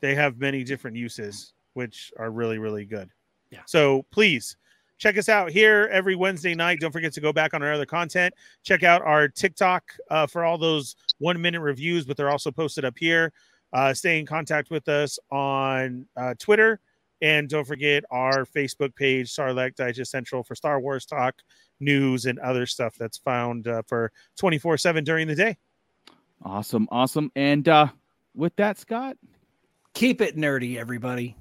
they have many different uses, which are really, really good. Yeah. So please check us out here every Wednesday night. Don't forget to go back on our other content. Check out our TikTok uh, for all those one minute reviews, but they're also posted up here. Uh, stay in contact with us on uh, Twitter. And don't forget our Facebook page, Sarlacc Digest Central, for Star Wars talk, news, and other stuff that's found uh, for 24 7 during the day. Awesome. Awesome. And uh with that, Scott, Keep it nerdy, everybody.